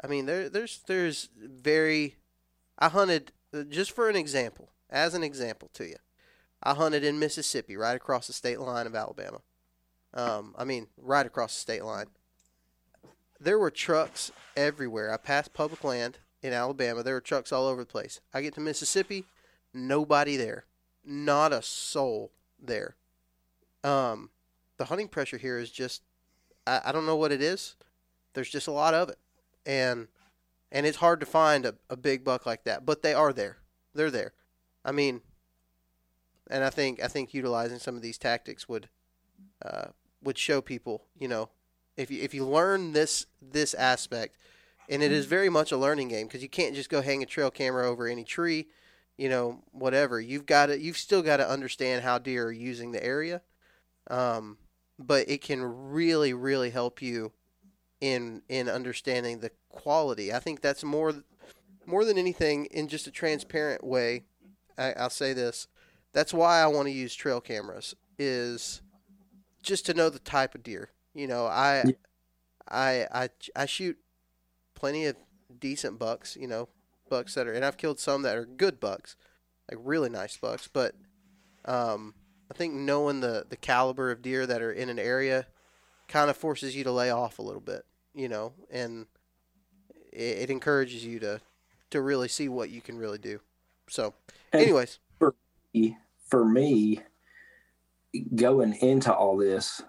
I mean, there, there's, there's very, I hunted just for an example, as an example to you, I hunted in Mississippi, right across the state line of Alabama. Um, I mean, right across the state line. There were trucks everywhere. I passed public land in Alabama. There were trucks all over the place. I get to Mississippi, nobody there, not a soul there. Um, the hunting pressure here is just I, I don't know what it is. There's just a lot of it. And and it's hard to find a, a big buck like that. But they are there. They're there. I mean and I think I think utilizing some of these tactics would uh, would show people, you know, if you if you learn this this aspect, and it is very much a learning game because you can't just go hang a trail camera over any tree, you know, whatever. You've got to you've still got to understand how deer are using the area, um, but it can really really help you in in understanding the quality. I think that's more more than anything in just a transparent way. I, I'll say this. That's why I want to use trail cameras is just to know the type of deer. You know, I Yeah. I I I shoot plenty of decent bucks, you know, bucks that are and I've killed some that are good bucks, like really nice bucks, but um I think knowing the the caliber of deer that are in an area kind of forces you to lay off a little bit, you know, and it, it encourages you to to really see what you can really do. So, And- anyways, for me, going into all this,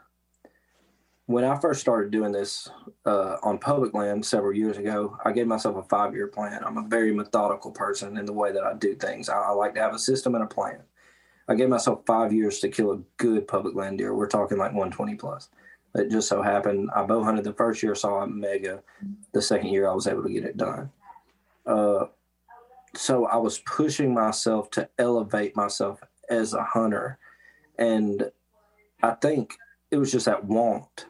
when I first started doing this uh, on public land several years ago, I gave myself a five year plan. I'm a very methodical person in the way that I do things. I, I like to have a system and a plan. I gave myself five years to kill a good public land deer. We're talking like 120 plus. It just so happened I bow hunted the first year, saw a mega. The second year, I was able to get it done. Uh, so I was pushing myself to elevate myself as a hunter, and I think it was just that want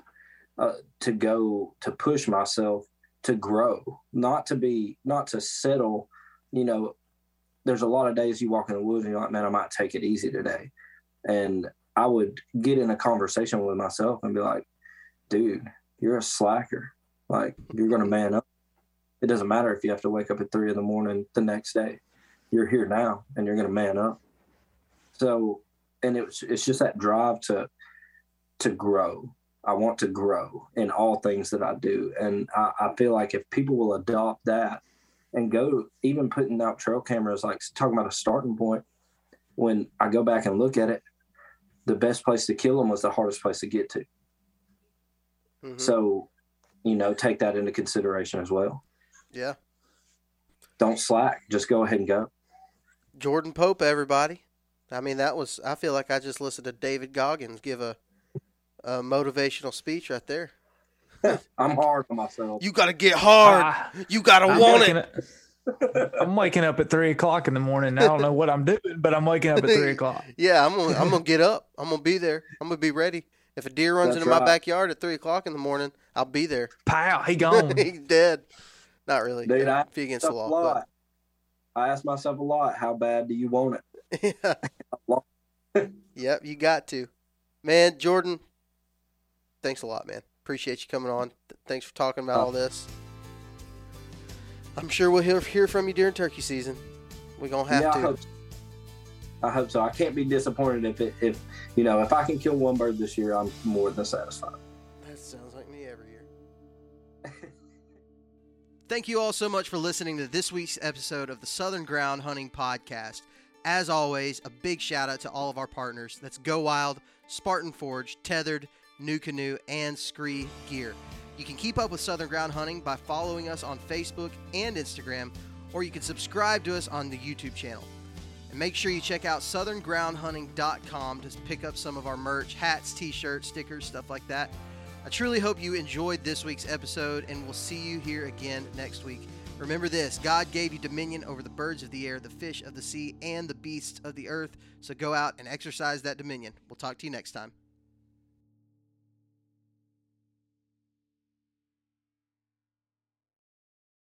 uh, to go to push myself to grow, not to be, not to settle. You know, there's a lot of days you walk in the woods and you're like, man, I might take it easy today, and I would get in a conversation with myself and be like, dude, you're a slacker. Like you're gonna man up. It doesn't matter if you have to wake up at three in the morning the next day. You're here now and you're gonna man up. So and it's it's just that drive to to grow. I want to grow in all things that I do. And I, I feel like if people will adopt that and go even putting out trail cameras, like talking about a starting point, when I go back and look at it, the best place to kill them was the hardest place to get to. mhm, So, you know, take that into consideration as well. yeah, Don't slack. Just go ahead and go. Jordan Pope, everybody. I mean, that was. I feel like I just listened to David Goggins give a, a motivational speech right there. I'm hard on myself. You got to get hard. Ah, you got to I'm want waking it. up- I'm waking up at three o'clock in the morning. I don't know what I'm doing, but I'm waking up at three o'clock. Yeah, I'm gonna. I'm gonna get up. I'm gonna be there. I'm gonna be ready. If a deer runs That's into my backyard at three o'clock in the morning, I'll be there. Pow, he gone. He's dead. Not really. Dude, I if he against the myself a law. lot. I ask myself a lot, how bad do you want it? Yeah. yep, you got to. Man, Jordan, thanks a lot, man. Appreciate you coming on. Th- Thanks for talking about Oh. all this. I'm sure we'll hear, hear from you during turkey season. We're going to have yeah, I to. hope, so. I hope so. I can't be disappointed if it, if you know if I can kill one bird this year, I'm more than satisfied. That sounds like me every year. Thank you all so much for listening to this week's episode of the Southern Ground Hunting Podcast. As always, a big shout out to all of our partners. That's Go Wild, Spartan Forge, Tethrd, NuCanoe, and Scree Gear. You can keep up with Southern Ground Hunting by following us on Facebook and Instagram, or you can subscribe to us on the YouTube channel. And make sure you check out southerngroundhunting.com to pick up some of our merch hats, t shirts, stickers, stuff like that. I truly hope you enjoyed this week's episode, and we'll see you here again next week. Remember this God gave you dominion over the birds of the air, the fish of the sea, and the beasts of the earth. So go out and exercise that dominion. We'll talk to you next time.